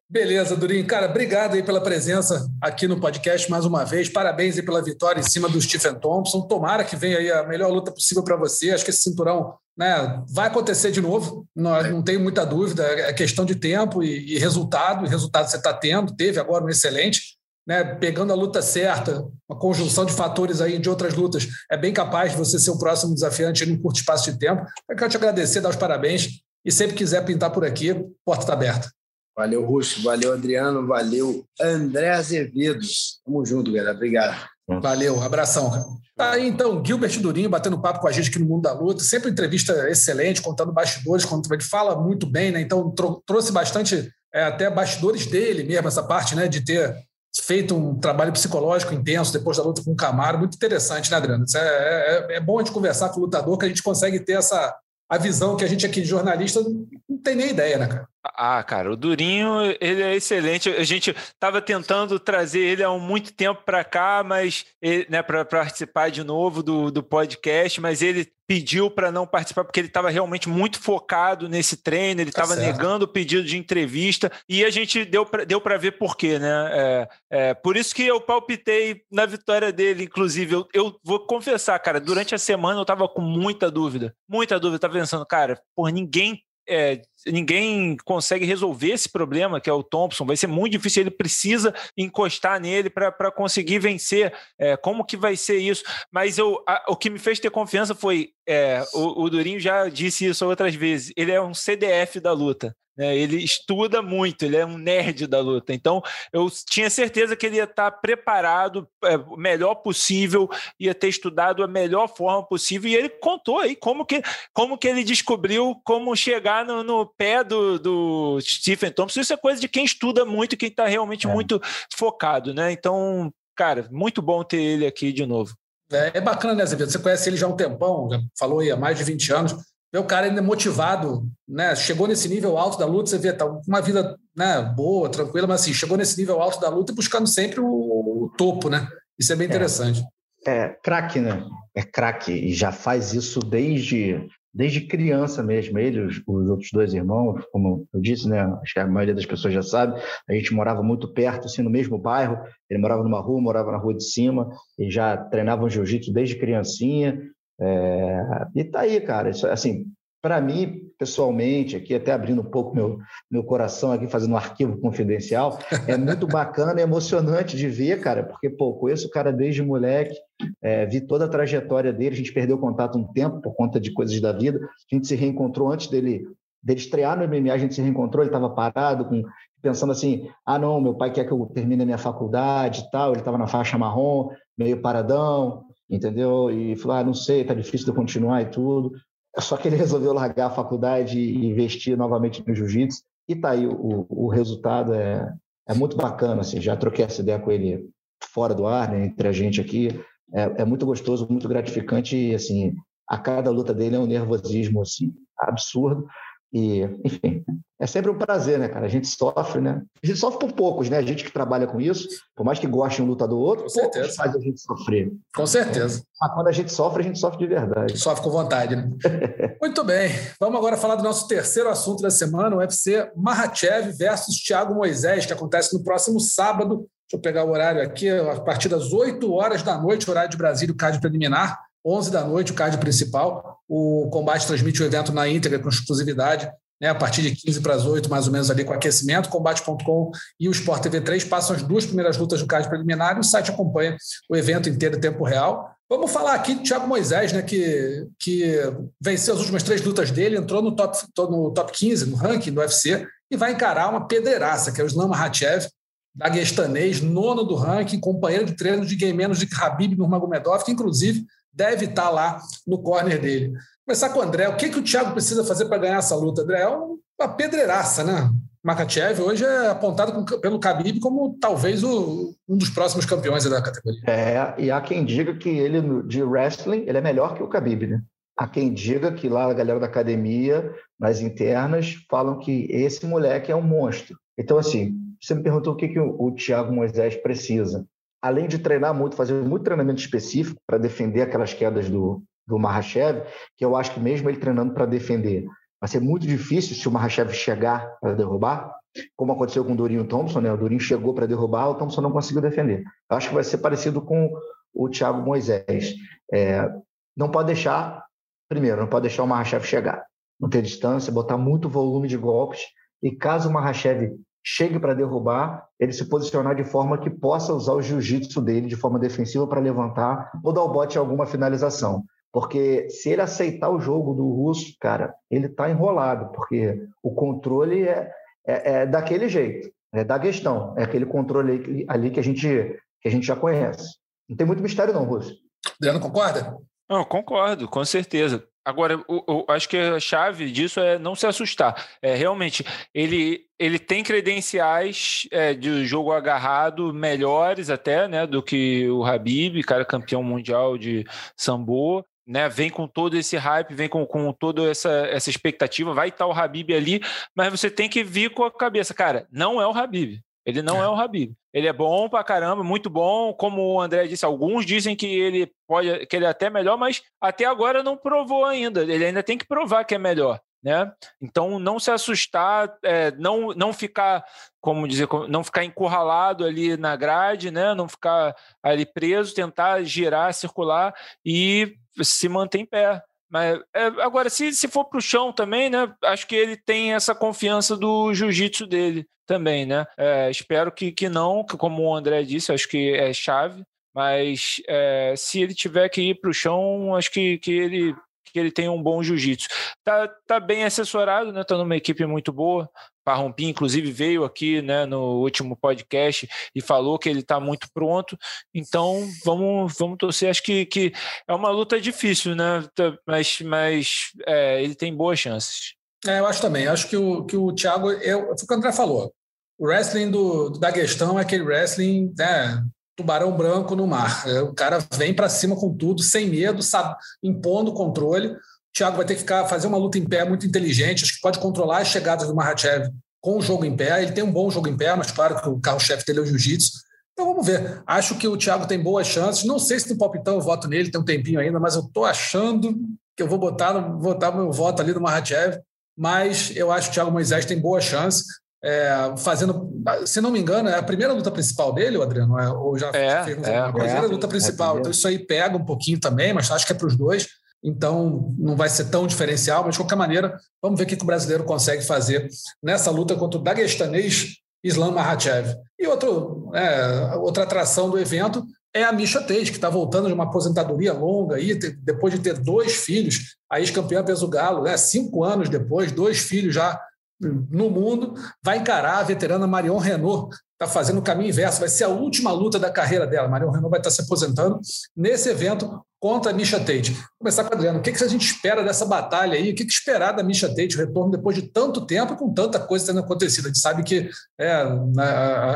Speaker 2: Beleza, Durinho. Cara, obrigado aí pela presença aqui no podcast mais uma vez. Parabéns aí pela vitória em cima do Stephen Thompson. Tomara que venha aí a melhor luta possível para você. Acho que esse cinturão né, vai acontecer de novo, não, não tenho muita dúvida. É questão de tempo e, e resultado. E resultado você está tendo, teve agora um excelente né, pegando a luta certa, uma conjunção de fatores aí de outras lutas, é bem capaz de você ser o próximo desafiante em um curto espaço de tempo. Eu quero te agradecer, dar os parabéns e sempre quiser pintar por aqui, porta está aberta.
Speaker 5: Valeu, Russo. Valeu, Adriano. Valeu, André Azevedo. Tamo junto, galera. Obrigado.
Speaker 2: Valeu, abração. Tá aí, então, Gilbert Durinho batendo papo com a gente aqui no Mundo da Luta. Sempre entrevista excelente, contando bastidores, quando ele fala muito bem, né? Então, trouxe bastante, é, até bastidores dele mesmo, essa parte, né? De ter feito um trabalho psicológico intenso depois da luta com o Camaro, muito interessante, né, Adriano? É, é, é, bom a gente conversar com o lutador, que a gente consegue ter essa a visão que a gente aqui de jornalista não tem nem ideia, né, cara?
Speaker 3: Ah, cara, o Durinho, ele é excelente. A gente estava tentando trazer ele há muito tempo para cá, mas né, para participar de novo do, do podcast, mas ele pediu para não participar porque ele estava realmente muito focado nesse treino, ele estava tá negando o pedido de entrevista e a gente deu para deu ver por quê, né? É, é, por isso que eu palpitei na vitória dele, inclusive. Eu, eu vou confessar, cara, durante a semana eu estava com muita dúvida, muita dúvida. Eu estava pensando, cara, por ninguém é, ninguém consegue resolver esse problema, que é o Thompson. Vai ser muito difícil, ele precisa encostar nele para conseguir vencer. É, como que vai ser isso? Mas eu, a, o que me fez ter confiança foi: é, o, o Durinho já disse isso outras vezes, ele é um CDF da luta. Né? Ele estuda muito, ele é um nerd da luta. Então, eu tinha certeza que ele ia estar preparado é, o melhor possível, ia ter estudado a melhor forma possível. E ele contou aí como que, como que ele descobriu como chegar no, no pé do, do Stephen Thompson. Isso é coisa de quem estuda muito, quem está realmente é. muito focado. Né? Então, cara, muito bom ter ele aqui de novo.
Speaker 2: É, é bacana, né, Azevedo? Você conhece ele já há um tempão, já falou aí há mais de 20 anos Vê o cara ainda motivado, né? Chegou nesse nível alto da luta, você vê, tá uma vida né, boa, tranquila, mas assim, chegou nesse nível alto da luta e buscando sempre o, o topo, né? Isso é bem é. interessante.
Speaker 4: É, é craque, né? É craque e já faz isso desde desde criança mesmo. Ele, os, os, outros dois irmãos, como eu disse, né? Acho que a maioria das pessoas já sabe. A gente morava muito perto, assim, no mesmo bairro. Ele morava numa rua, morava na rua de cima e já treinavam jiu-jitsu desde criancinha. É, e tá aí, cara. Isso, assim, para mim, pessoalmente, aqui até abrindo um pouco meu, meu coração aqui, fazendo um arquivo confidencial, é muito bacana e emocionante de ver, cara, porque, pô, conheço o cara desde moleque, é, vi toda a trajetória dele, a gente perdeu contato um tempo por conta de coisas da vida, a gente se reencontrou antes dele, dele estrear no MMA, a gente se reencontrou, ele estava parado, com, pensando assim, ah, não, meu pai quer que eu termine a minha faculdade e tal, ele estava na faixa marrom, meio paradão, entendeu? E falou, ah, não sei, tá difícil de eu continuar e tudo. Só que ele resolveu largar a faculdade e investir novamente no jiu-jitsu. E tá aí, o, o resultado é, é muito bacana. Assim, já troquei essa ideia com ele fora do ar, né, entre a gente aqui. É, é muito gostoso, muito gratificante. E, assim, a cada luta dele é um nervosismo assim, absurdo. E, enfim, é sempre um prazer, né, cara? A gente sofre, né? A gente sofre por poucos, né? A gente que trabalha com isso, por mais que goste um luta do outro, com certeza. faz a gente sofrer.
Speaker 2: Com certeza.
Speaker 4: Mas quando a gente sofre, a gente sofre de verdade.
Speaker 2: Sofre com vontade, né? Muito bem. Vamos agora falar do nosso terceiro assunto da semana, o UFC Mahachev versus Thiago Moisés, que acontece no próximo sábado. Deixa eu pegar o horário aqui, a partir das 8 horas da noite, horário de Brasília, o card preliminar. 11 da noite, o card principal. O combate transmite o evento na íntegra com exclusividade né, a partir de 15 para as 8, mais ou menos ali com aquecimento, combate.com e o Sport TV 3 passam as duas primeiras lutas do card preliminar e o site acompanha o evento inteiro em tempo real. Vamos falar aqui de Thiago Moisés, né, que, que venceu as últimas três lutas dele, entrou no top, no top 15, no ranking do UFC, e vai encarar uma pederaça, que é o Islam Makhachev, daguestanês, nono do ranking, companheiro de treino de game menos de Khabib Nurmagomedov, que inclusive deve estar lá no corner dele. Começar com o André. O que, que o Thiago precisa fazer para ganhar essa luta, André? É uma pedreiraça, né? Makachev hoje é apontado pelo Khabib como talvez o, um dos próximos campeões da categoria.
Speaker 4: É, e há quem diga que ele de wrestling ele é melhor que o Khabib, né? Há quem diga que lá a galera da academia, nas internas, falam que esse moleque é um monstro. Então, assim, você me perguntou o que, que o, o Thiago Moisés precisa. Além de treinar muito, fazer muito treinamento específico para defender aquelas quedas do, do Mahashev, que eu acho que mesmo ele treinando para defender, vai ser muito difícil se o Mahashev chegar para derrubar, como aconteceu com o Durinho Thompson, né? O Durinho chegou para derrubar, o Thompson não conseguiu defender. Eu acho que vai ser parecido com o Thiago Moisés. É, não pode deixar, primeiro, não pode deixar o Mahashev chegar, não ter distância, botar muito volume de golpes, e caso o Mahashev chegue para derrubar, ele se posicionar de forma que possa usar o jiu-jitsu dele de forma defensiva para levantar ou dar o bote em alguma finalização. Porque se ele aceitar o jogo do russo, cara, ele está enrolado, porque o controle é, é, é, daquele jeito, é da questão, é aquele controle ali que a gente, que a gente já conhece. Não tem muito mistério, não, Russo.
Speaker 2: Adriano, concorda?
Speaker 3: Não, concordo, com certeza. Agora, eu, acho que a chave disso é não se assustar. É realmente ele ele tem credenciais é, de jogo agarrado melhores até, né, do que o Habib, cara campeão mundial de sambo né, vem com todo esse hype, vem com, com toda essa, essa expectativa, vai estar o Habib ali, mas você tem que vir com a cabeça, cara, não é o Habib. Ele não é, é o Habib. Ele é bom pra caramba, muito bom. Como o André disse, alguns dizem que ele pode, que ele é até melhor, mas até agora não provou ainda. Ele ainda tem que provar que é melhor. Né? Então não se assustar, é, não, não ficar, como dizer, não ficar encurralado ali na grade, né? Não ficar ali preso, tentar girar, circular e se manter em pé. Mas é, agora, se, se for para o chão também, né? Acho que ele tem essa confiança do jiu-jitsu dele também, né? É, espero que, que não, que como o André disse, acho que é chave. Mas é, se ele tiver que ir para o chão, acho que, que ele que ele tem um bom jiu-jitsu. Tá, tá bem assessorado, né? Tá numa equipe muito boa. Parrompim, inclusive, veio aqui né, no último podcast e falou que ele está muito pronto. Então, vamos, vamos torcer. Acho que, que é uma luta difícil, né? Mas, mas é, ele tem boas chances.
Speaker 2: É, eu acho também. Acho que o, que o Thiago, eu, foi o que o André falou. O wrestling do, da questão é aquele wrestling né, tubarão branco no mar. É, o cara vem para cima com tudo, sem medo, sabe, impondo controle. Thiago vai ter que ficar, fazer uma luta em pé muito inteligente, acho que pode controlar as chegadas do Mahachev com o jogo em pé. Ele tem um bom jogo em pé, mas claro que o carro-chefe dele é o jiu-jitsu. Então vamos ver. Acho que o Thiago tem boas chances. Não sei se no palpitão eu voto nele, tem um tempinho ainda, mas eu estou achando que eu vou botar, botar meu voto ali do Mahachev. Mas eu acho que o Thiago Moisés tem boa chance é, fazendo, se não me engano, é a primeira luta principal dele, Adriano? É, ou já
Speaker 3: é, fez
Speaker 2: é, a primeira luta principal. então isso aí pega um pouquinho também, mas acho que é para os dois. Então não vai ser tão diferencial, mas de qualquer maneira, vamos ver o que o brasileiro consegue fazer nessa luta contra o daguestanês Islam Makhachev. E outro, é, outra atração do evento é a Misha Tate, que está voltando de uma aposentadoria longa, aí, depois de ter dois filhos, a ex-campeã peso galo, né, cinco anos depois, dois filhos já no mundo, vai encarar a veterana Marion Renault, está fazendo o caminho inverso, vai ser a última luta da carreira dela. Marion Renault vai estar tá se aposentando nesse evento contra a Misha Tate. Vou começar com a Adriano. O que, que a gente espera dessa batalha aí? O que, que esperar da Misha Tate, o retorno depois de tanto tempo com tanta coisa tendo acontecido? A gente sabe que é,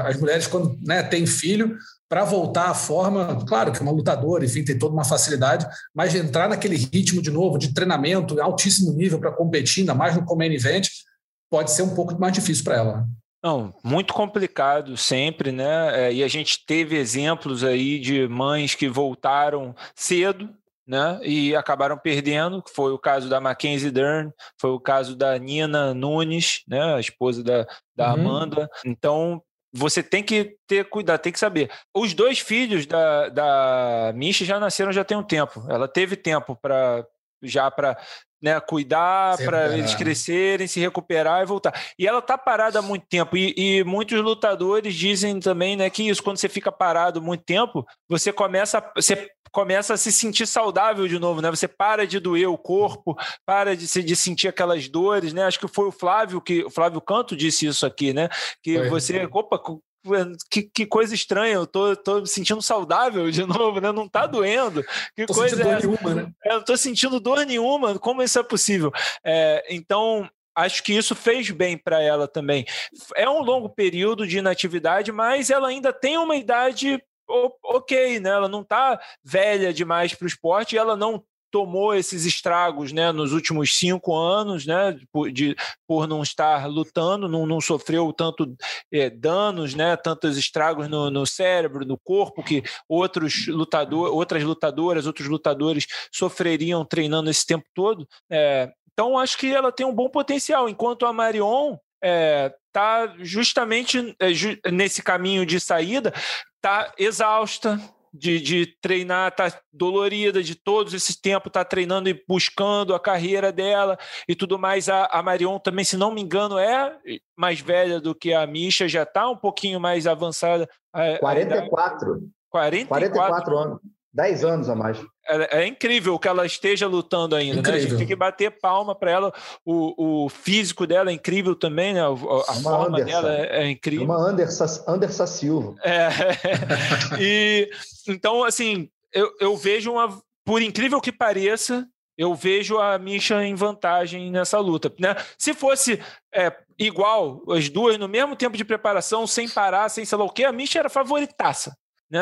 Speaker 2: as mulheres, quando né, têm filho, para voltar à forma, claro que é uma lutadora, enfim, tem toda uma facilidade, mas entrar naquele ritmo de novo, de treinamento, altíssimo nível para competir, ainda mais no Common Event, pode ser um pouco mais difícil para ela.
Speaker 3: Não, muito complicado sempre, né? É, e a gente teve exemplos aí de mães que voltaram cedo, né? E acabaram perdendo, foi o caso da Mackenzie Dern, foi o caso da Nina Nunes, né? A esposa da, da uhum. Amanda. Então, você tem que ter cuidado, tem que saber. Os dois filhos da, da Misha já nasceram já tem um tempo. Ela teve tempo para já para né, cuidar para eles crescerem, se recuperar e voltar. E ela tá parada há muito tempo. E, e, muitos lutadores dizem também, né, que isso quando você fica parado muito tempo, você começa, você começa a se sentir saudável de novo, né? Você para de doer o corpo, para de, se, de sentir aquelas dores, né? Acho que foi o Flávio que o Flávio Canto disse isso aqui, né? Que foi. você, opa, que, que, coisa estranha, eu tô, tô me sentindo saudável de novo, né? Não tá doendo. Que
Speaker 2: tô
Speaker 3: coisa
Speaker 2: é? Nenhuma, né?
Speaker 3: É, eu não tô sentindo dor nenhuma, como isso é possível? É, então, acho que isso fez bem para ela também. É um longo período de inatividade, mas ela ainda tem uma idade ok, né? Ela não tá velha demais para o esporte e ela não tomou esses estragos né, nos últimos cinco anos, né, por, de, por não estar lutando, não, não sofreu tanto é, danos, né, tantos estragos no, no, cérebro, no corpo, que outros lutador, outras lutadoras, outros lutadores sofreriam treinando esse tempo todo. É, então, acho que ela tem um bom potencial, enquanto a Marion está justamente é, ju nesse caminho de saída, está exausta, de, de treinar, tá dolorida de todos esse tempo, tá treinando e buscando a carreira dela e tudo mais. A, a Marion também, se não me engano, é mais velha do que a Misha, já tá um pouquinho mais avançada.
Speaker 4: 44. 44, 44 anos. 10 anos a mais.
Speaker 3: É, é, incrível que ela esteja lutando ainda, incrível. né? A gente tem que bater palma para ela. O, o físico dela é incrível também, né? A, a forma Anderson. dela é, é, incrível.
Speaker 4: Uma Anderson, Anderson Silva.
Speaker 3: É. e então, assim, eu, eu vejo uma. Por incrível que pareça, eu vejo a Misha em vantagem nessa luta. Né? Se fosse é, igual, as duas no mesmo tempo de preparação, sem parar, sem sei lá o quê, a Misha era favoritaça. Né?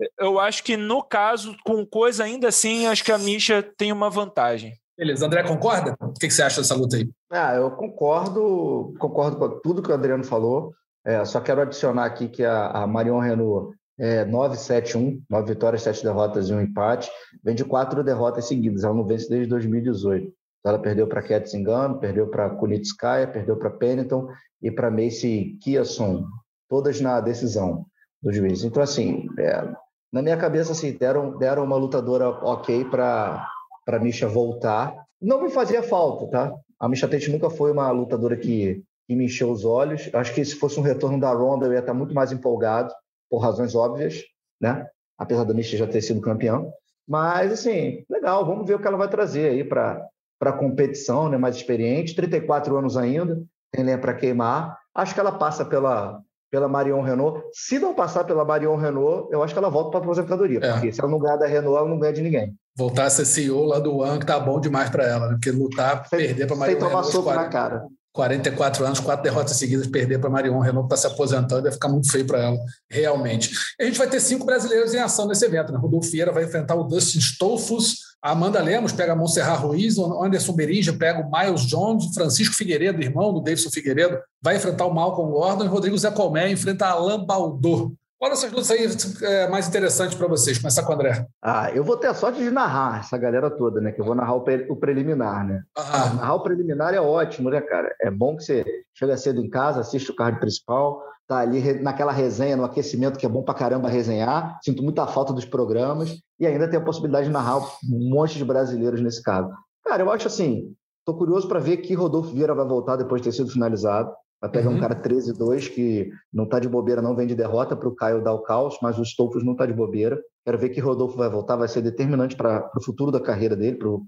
Speaker 3: É. Eu acho que no caso, com coisa ainda assim, acho que a Misha tem uma vantagem.
Speaker 2: Beleza. André, concorda? O que, você acha dessa luta aí?
Speaker 4: Ah, eu concordo, concordo com tudo que o Adriano falou. É, só quero adicionar aqui que a, a Marion Renault é 9-7-1, 9 vitórias, 7 derrotas e um empate. Vem de quatro derrotas seguidas. Ela não vence desde 2018. Ela perdeu para Cat Zingano, perdeu para Kunitskaya, perdeu para Pennington e para Macy Kiason, todas na decisão do juiz. Então, assim, é, na minha cabeça, assim, deram, deram uma lutadora ok para a Misha voltar. Não me fazia falta, tá? A Misha Tate nunca foi uma lutadora que, que me encheu os olhos. Acho que se fosse um retorno da Ronda, eu ia estar muito mais empolgado, por razões óbvias, né? Apesar da Misha já ter sido campeão. Mas, assim, legal, vamos ver o que ela vai trazer aí para a competição, né? Mais experiente, 34 anos ainda, tem lenha para queimar. Acho que ela passa pela, pela Marion Renault. Se não passar pela Marion Renault, eu acho que ela volta para a aposentadoria, é. porque se ela não ganhar da Renault, ela não ganha de ninguém.
Speaker 2: Voltar a ser CEO lá do One, que tá bom demais para ela, né? Porque lutar, sem, perder para Marion
Speaker 4: Renault. Sem tomar soco 40, na cara.
Speaker 2: 44 anos, quatro derrotas seguidas, perder para Marion Renault, que está se aposentando, vai ficar muito feio para ela, realmente. A gente vai ter cinco brasileiros em ação nesse evento, né? Rodolfo Vieira vai enfrentar o Dustin Stolfus, a Amanda Lemos pega a Montserrat Ruiz, o Anderson Berinja pega o Miles Jones, o Francisco Figueiredo, irmão do Davidson Figueiredo, vai enfrentar o Malcolm Gordon e Rodrigo Zé Colmé enfrenta Alain Baldor. Qual dessas lutas aí é mais interessante para vocês? Começar com o André.
Speaker 4: Ah, eu vou ter a sorte de narrar essa galera toda, né? Que eu vou narrar o, pre o preliminar, né? Ah. Narrar o preliminar é ótimo, né, cara? É bom que você chega cedo em casa, assiste o card principal, tá ali naquela resenha, no aquecimento, que é bom pra caramba resenhar. Sinto muita falta dos programas e ainda tem a possibilidade de narrar um monte de brasileiros nesse caso. Cara, eu acho assim, tô curioso para ver que Rodolfo Vieira vai voltar depois de ter sido finalizado. Vai pegar uhum. um cara 13-2 que não está de bobeira, não vem de derrota para o Caio dar o caos, mas o Stolfos não está de bobeira. Quero ver que Rodolfo vai voltar, vai ser determinante para o futuro da carreira dele, para o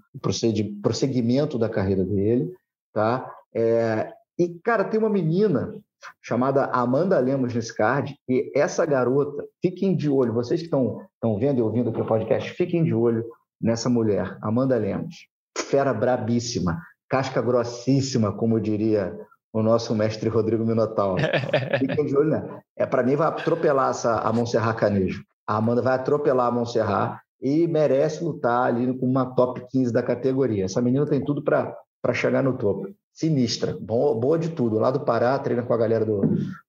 Speaker 4: prosseguimento da carreira dele. Tá? É, e, cara, tem uma menina chamada Amanda Lemos nesse card, e essa garota, fiquem de olho, vocês que estão vendo e ouvindo o podcast, fiquem de olho nessa mulher, Amanda Lemos. Fera brabíssima, casca grossíssima, como diria o nosso mestre Rodrigo Minotauro. Fiquem de olho, né? É, para mim, vai atropelar essa, a Montserrat Canejo. A Amanda vai atropelar a Montserrat e merece lutar ali com uma top 15 da categoria. Essa menina tem tudo para chegar no topo. Sinistra, boa, boa de tudo. Lá do Pará, treina com a galera do,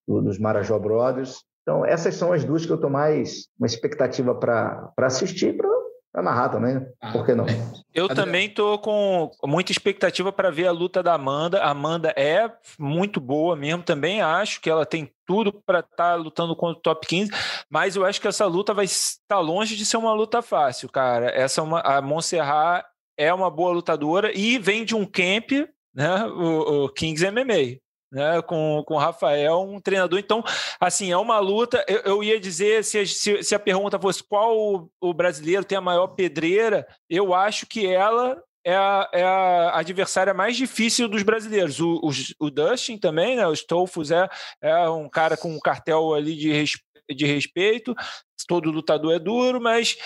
Speaker 4: do, dos Marajó Brothers. Então, essas são as duas que eu estou mais uma expectativa para assistir, para amarrar também, ah, por que não?
Speaker 3: Eu também tô com muita expectativa para ver a luta da Amanda. A Amanda é muito boa mesmo, também acho que ela tem tudo para estar tá lutando contra o top 15, mas eu acho que essa luta vai estar tá longe de ser uma luta fácil, cara. Essa é uma, a Montserrat é uma boa lutadora e vem de um camp, né, o, o Kings MMA né, com, com o Rafael, um treinador. Então, assim, é uma luta. Eu, eu ia dizer, se, se, se, a pergunta fosse qual o, o, brasileiro tem a maior pedreira, eu acho que ela é a, é a adversária mais difícil dos brasileiros. O, o, o Dustin também, né, o Stolfus é, é um cara com um cartel ali de, de respeito todo lutador é duro, mas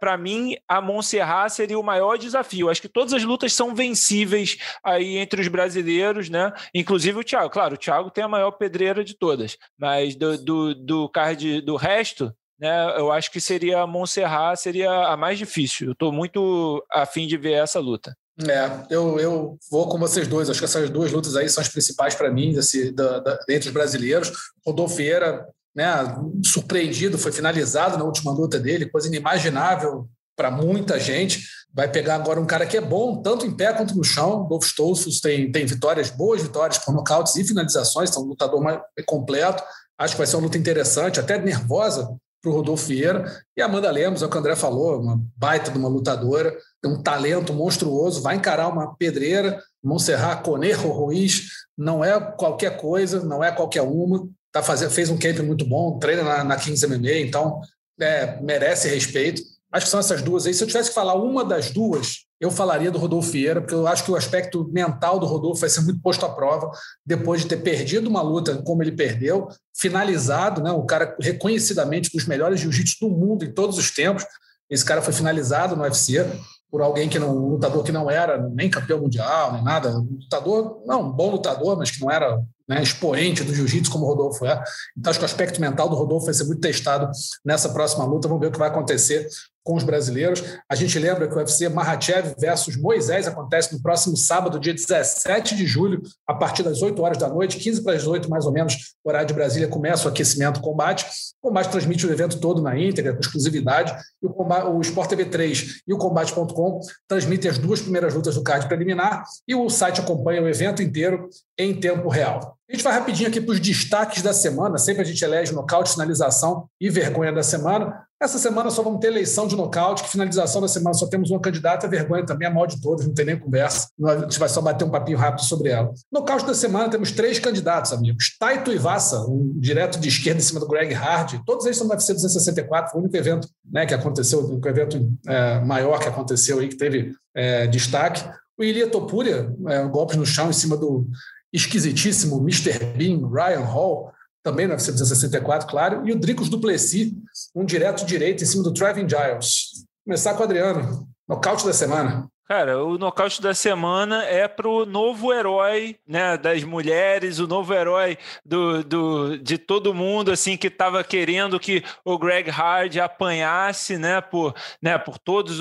Speaker 3: para mim a Montserrat seria o maior desafio. Acho que todas as lutas são vencíveis aí entre os brasileiros, né? Inclusive o Thiago. Claro, o Thiago tem a maior pedreira de todas, mas do, do, do card do resto, né? Eu acho que seria a Montserrat seria a mais difícil. Eu estou muito afim de ver essa luta.
Speaker 2: É, eu, eu vou com vocês dois. Acho que essas duas lutas aí são as principais para mim, desse, da, da, entre os brasileiros. Rodolfo Vieira né, surpreendido, foi finalizado na última luta dele, coisa inimaginável para muita gente. Vai pegar agora um cara que é bom, tanto em pé quanto no chão. Dolph Stolfus tem, tem vitórias, boas vitórias por nocautes e finalizações, então um lutador mais completo. Acho que vai ser uma luta interessante, até nervosa para o Rodolfo Vieira. E Amanda Lemos, é o que o André falou, uma baita de uma lutadora, tem um talento monstruoso, vai encarar uma pedreira. Montserrat Conejo Ruiz não é qualquer coisa, não é qualquer uma tá fazendo, fez um camp muito bom, treina na, na Kings MMA, então é, merece respeito. Acho que são essas duas aí. Se eu tivesse que falar uma das duas, eu falaria do Rodolfo Vieira, porque eu acho que o aspecto mental do Rodolfo vai ser muito posto à prova depois de ter perdido uma luta como ele perdeu, finalizado, né, um cara reconhecidamente dos melhores jiu-jitsu do mundo em todos os tempos. Esse cara foi finalizado no UFC por alguém que não, um lutador que não era nem campeão mundial, nem nada. Um lutador, não, um bom lutador, mas que não era né, expoente do jiu-jitsu como o Rodolfo é. Então, acho que o aspecto mental do Rodolfo vai ser muito testado nessa próxima luta. Vamos ver o que vai acontecer com os brasileiros. A gente lembra que o UFC Mahachev versus Moisés acontece no próximo sábado, dia 17 de julho, a partir das 8 horas da noite, 15 para as 8 mais ou menos, horário de Brasília, começa o aquecimento combate. O combate transmite o evento todo na íntegra, com exclusividade. E o, combate, o Sport TV 3 e o combate.com transmitem as duas primeiras lutas do card preliminar e o site acompanha o evento inteiro em tempo real. A gente vai rapidinho aqui para os destaques da semana. Sempre a gente elege nocaute, finalização e vergonha da semana. Essa semana só vamos ter eleição de nocaute, que finalização da semana só temos uma candidata, vergonha também é a maior de todas, não tem nem conversa. A gente vai só bater um papinho rápido sobre ela. Nocaute da semana temos três candidatos, amigos. Taito Ivassa, um direto de esquerda em cima do Greg Hard. Todos eles são do UFC 264, foi o único evento né, que aconteceu, o único evento é, maior que aconteceu aí, que teve é, destaque. O Ilia Topuria, é, golpes no chão em cima do esquisitíssimo Mr. Bean, Ryan Hall, também 264, claro, e o Dricos Duplessis, um direto direito em cima do Trevin Giles. Começar com o Adriano, nocaute da semana.
Speaker 3: Cara, o nocaute da semana é pro novo herói, né, das mulheres, o novo herói do, do, de todo mundo, assim, que estava querendo que o Greg Hard apanhasse, né, por, né, por todas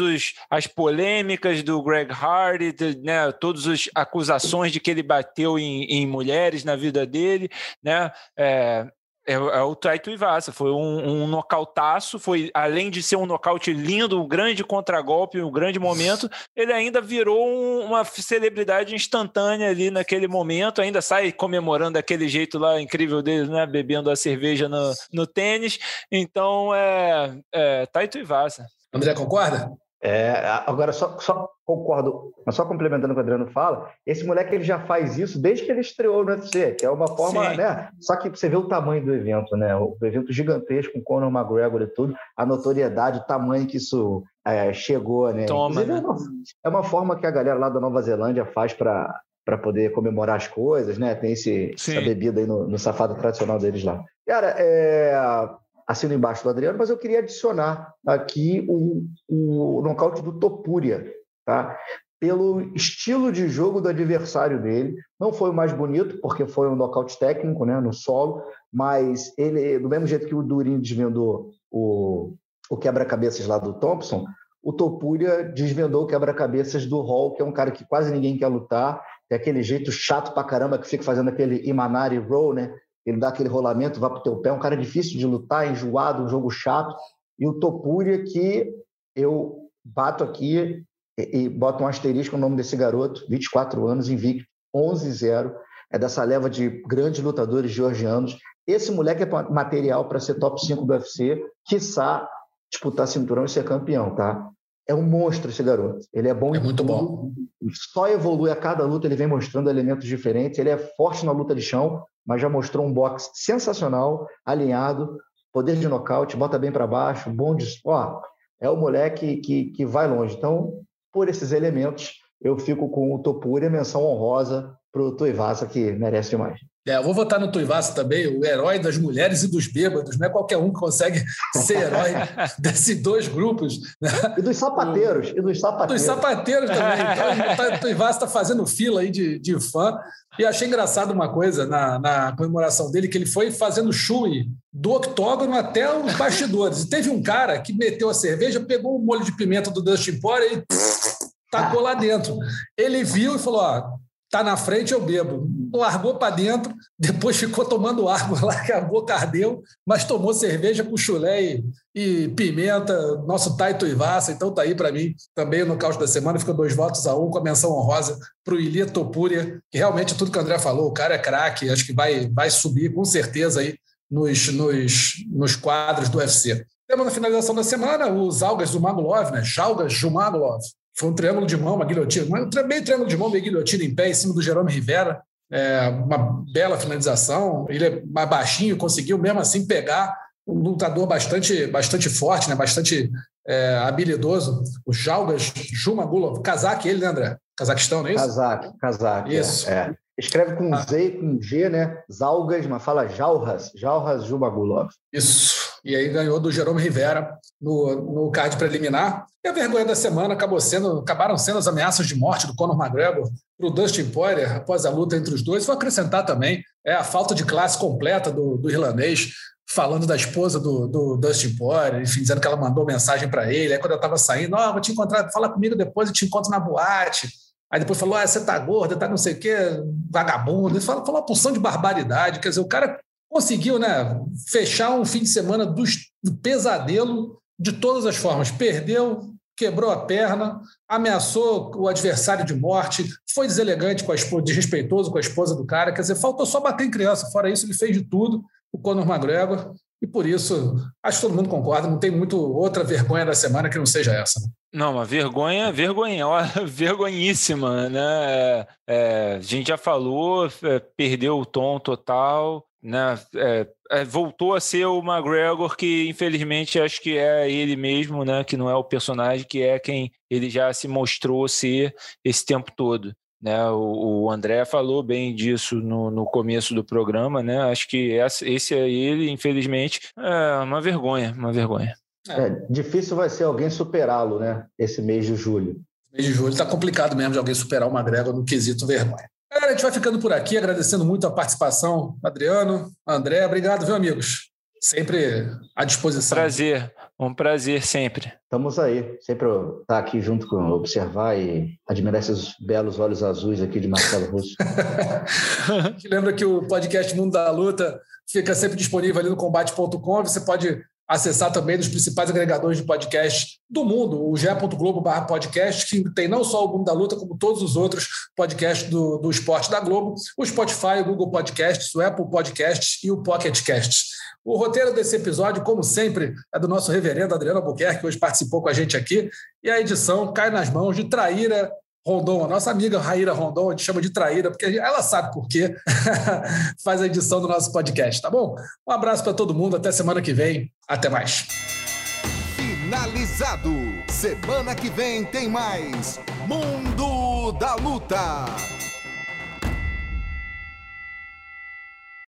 Speaker 3: as polêmicas do Greg Hard, né, todas as acusações de que ele bateu em, em mulheres na vida dele, né, é, É, é o Taito Ivasa, foi um, um nocautaço, foi além de ser um nocaute lindo, um grande contragolpe, um grande momento, ele ainda virou um, uma celebridade instantânea ali naquele momento, ainda sai comemorando daquele jeito lá incrível dele, né, bebendo a cerveja no, no tênis, então é, é Taito Ivasa.
Speaker 2: André, concorda?
Speaker 4: É, agora, só, só concordo, mas só complementando o que o Adriano fala, esse moleque ele já faz isso desde que ele estreou no UFC, que é uma forma, Sim. né? Só que você vê o tamanho do evento, né? O evento gigantesco com Conor McGregor e tudo, a notoriedade, o tamanho que isso é, chegou, né?
Speaker 3: Toma, né?
Speaker 4: É, uma, é uma forma que a galera lá da Nova Zelândia faz para para poder comemorar as coisas, né? Tem esse, essa bebida aí no, no safado tradicional deles lá. Cara, é, assino embaixo do Adriano, mas eu queria adicionar aqui o, o nocaute do Topuria, tá? Pelo estilo de jogo do adversário dele. Não foi o mais bonito, porque foi um nocaute técnico, né, no solo, mas ele, do mesmo jeito que o Durin desvendou o, o quebra-cabeças lá do Thompson, o Topuria desvendou o quebra-cabeças do Hall, que é um cara que quase ninguém quer lutar, tem aquele jeito chato pra caramba que fica fazendo aquele Imanari roll, né? Ele dá aquele rolamento, vai para o teu pé, um cara difícil de lutar, enjoado, um jogo chato. E o Topuria, que eu bato aqui e, e boto um asterisco no nome desse garoto, 24 anos, invicto, 11-0, é dessa leva de grandes lutadores georgianos. Esse moleque é material para ser top 5 do UFC, quiçá disputar cinturão e ser campeão, tá? É um monstro esse garoto. Ele é bom
Speaker 2: É muito bom.
Speaker 4: Só evolui a cada luta, ele vem mostrando elementos diferentes. Ele é forte na luta de chão, mas já mostrou um boxe sensacional, alinhado, poder de nocaute, bota bem para baixo, bom de. Ó, é o moleque que, que vai longe. Então, por esses elementos, eu fico com o Topura e menção honrosa para o Tuivasa, que merece demais.
Speaker 2: É, eu vou votar no Tuivasa também, o herói das mulheres e dos bêbados. Não é qualquer um que consegue ser herói desses dois grupos. Né?
Speaker 4: E dos sapateiros. E dos sapateiros.
Speaker 2: Dos sapateiros também. Então, o Tuivasa está fazendo fila aí de, de fã. E achei engraçado uma coisa na, na comemoração dele, que ele foi fazendo chui do octógono até os bastidores. E teve um cara que meteu a cerveja, pegou o molho de pimenta do Dustin Poirier e tacou lá dentro. Ele viu e falou, ó, tá na frente, eu bebo. Largou para dentro, depois ficou tomando água lá, que a boca ardeu, mas tomou cerveja com chulé e, e pimenta, nosso Taito Ivassa. Então tá aí para mim também no caos da semana. Ficou dois votos a um com a menção honrosa para o Ilia Topuria, que realmente tudo que o André falou, o cara é craque, acho que vai, vai subir com certeza aí nos, nos, nos quadros do UFC. Temos na finalização da semana os algas do Magulov, né? Jalgas Jumagulov, foi um triângulo de mão, uma guilhotina, meio triângulo de mão, meio guilhotina em pé, em cima do Jerome Rivera. É, uma bela finalização. Ele é mais baixinho, conseguiu mesmo assim pegar um lutador bastante, bastante forte, né? bastante é, habilidoso. O Jalgas Jumagulov, Kazak, ele, né, André? Cazaquistão, não é isso?
Speaker 4: Kazak, Kazak.
Speaker 2: Isso.
Speaker 4: É, é. Escreve com ah. Z e com G, né? Zalgas, mas fala Jalras, Jalras Jumagulov.
Speaker 2: Isso. E aí ganhou do Jerome Rivera no, no card preliminar. E a vergonha da semana acabou sendo, acabaram sendo as ameaças de morte do Conor McGregor para o Dustin Poirier após a luta entre os dois. Vou acrescentar também é a falta de classe completa do, do irlandês, falando da esposa do, do Dustin Poirier, enfim, dizendo que ela mandou mensagem para ele. Aí quando eu estava saindo, oh, vou te encontrar, fala comigo depois, eu te encontro na boate. Aí depois falou: ah, você tá gorda, tá não sei o quê, vagabundo. Ele falou, falou uma porção de barbaridade. Quer dizer, o cara conseguiu né, fechar um fim de semana do, do pesadelo de todas as formas. Perdeu, quebrou a perna, ameaçou o adversário de morte, foi deselegante com a esposa, desrespeitoso com a esposa do cara. Quer dizer, faltou só bater em criança. Fora isso, ele fez de tudo, o Conor McGregor. E por isso, acho que todo mundo concorda, não tem muito outra vergonha da semana que não seja essa. Né?
Speaker 3: Não, uma vergonha, vergonha, vergonhíssima, né? É, a gente já falou, é, perdeu o tom total, né? É, é, voltou a ser o McGregor que infelizmente acho que é ele mesmo, né? Que não é o personagem, que é quem ele já se mostrou ser esse tempo todo. Né, o, o André falou bem disso no, no começo do programa, né? Acho que esse é ele, infelizmente, é uma vergonha, uma vergonha.
Speaker 4: É, difícil vai ser alguém superá-lo, né? Esse mês de julho.
Speaker 2: Mês de julho está complicado mesmo de alguém superar o McGregor no quesito vergonha. Galera, a gente vai ficando por aqui, agradecendo muito a participação, Adriano, André. Obrigado, viu, amigos? Sempre à disposição.
Speaker 3: Prazer. Um prazer sempre.
Speaker 4: Estamos aí, sempre estar tá aqui junto com observar e admirar esses belos olhos azuis aqui de Marcelo Russo.
Speaker 2: Lembra que o podcast Mundo da Luta fica sempre disponível ali no combate.com. Você pode acessar também nos principais agregadores de podcast do mundo, o ge.globo podcast, que tem não só o Mundo da Luta, como todos os outros podcasts do, do esporte da Globo, o Spotify, o Google Podcasts, o Apple Podcasts e o Pocket Casts. O roteiro desse episódio, como sempre, é do nosso reverendo Adriano Albuquerque, que hoje participou com a gente aqui, e a edição cai nas mãos de Traíra Rondon, a nossa amiga Raíra Rondon, a gente chama de traíra, porque ela sabe por quê, faz a edição do nosso podcast, tá bom? Um abraço para todo mundo, até semana que vem, até mais.
Speaker 1: Finalizado. Semana que vem tem mais Mundo da Luta.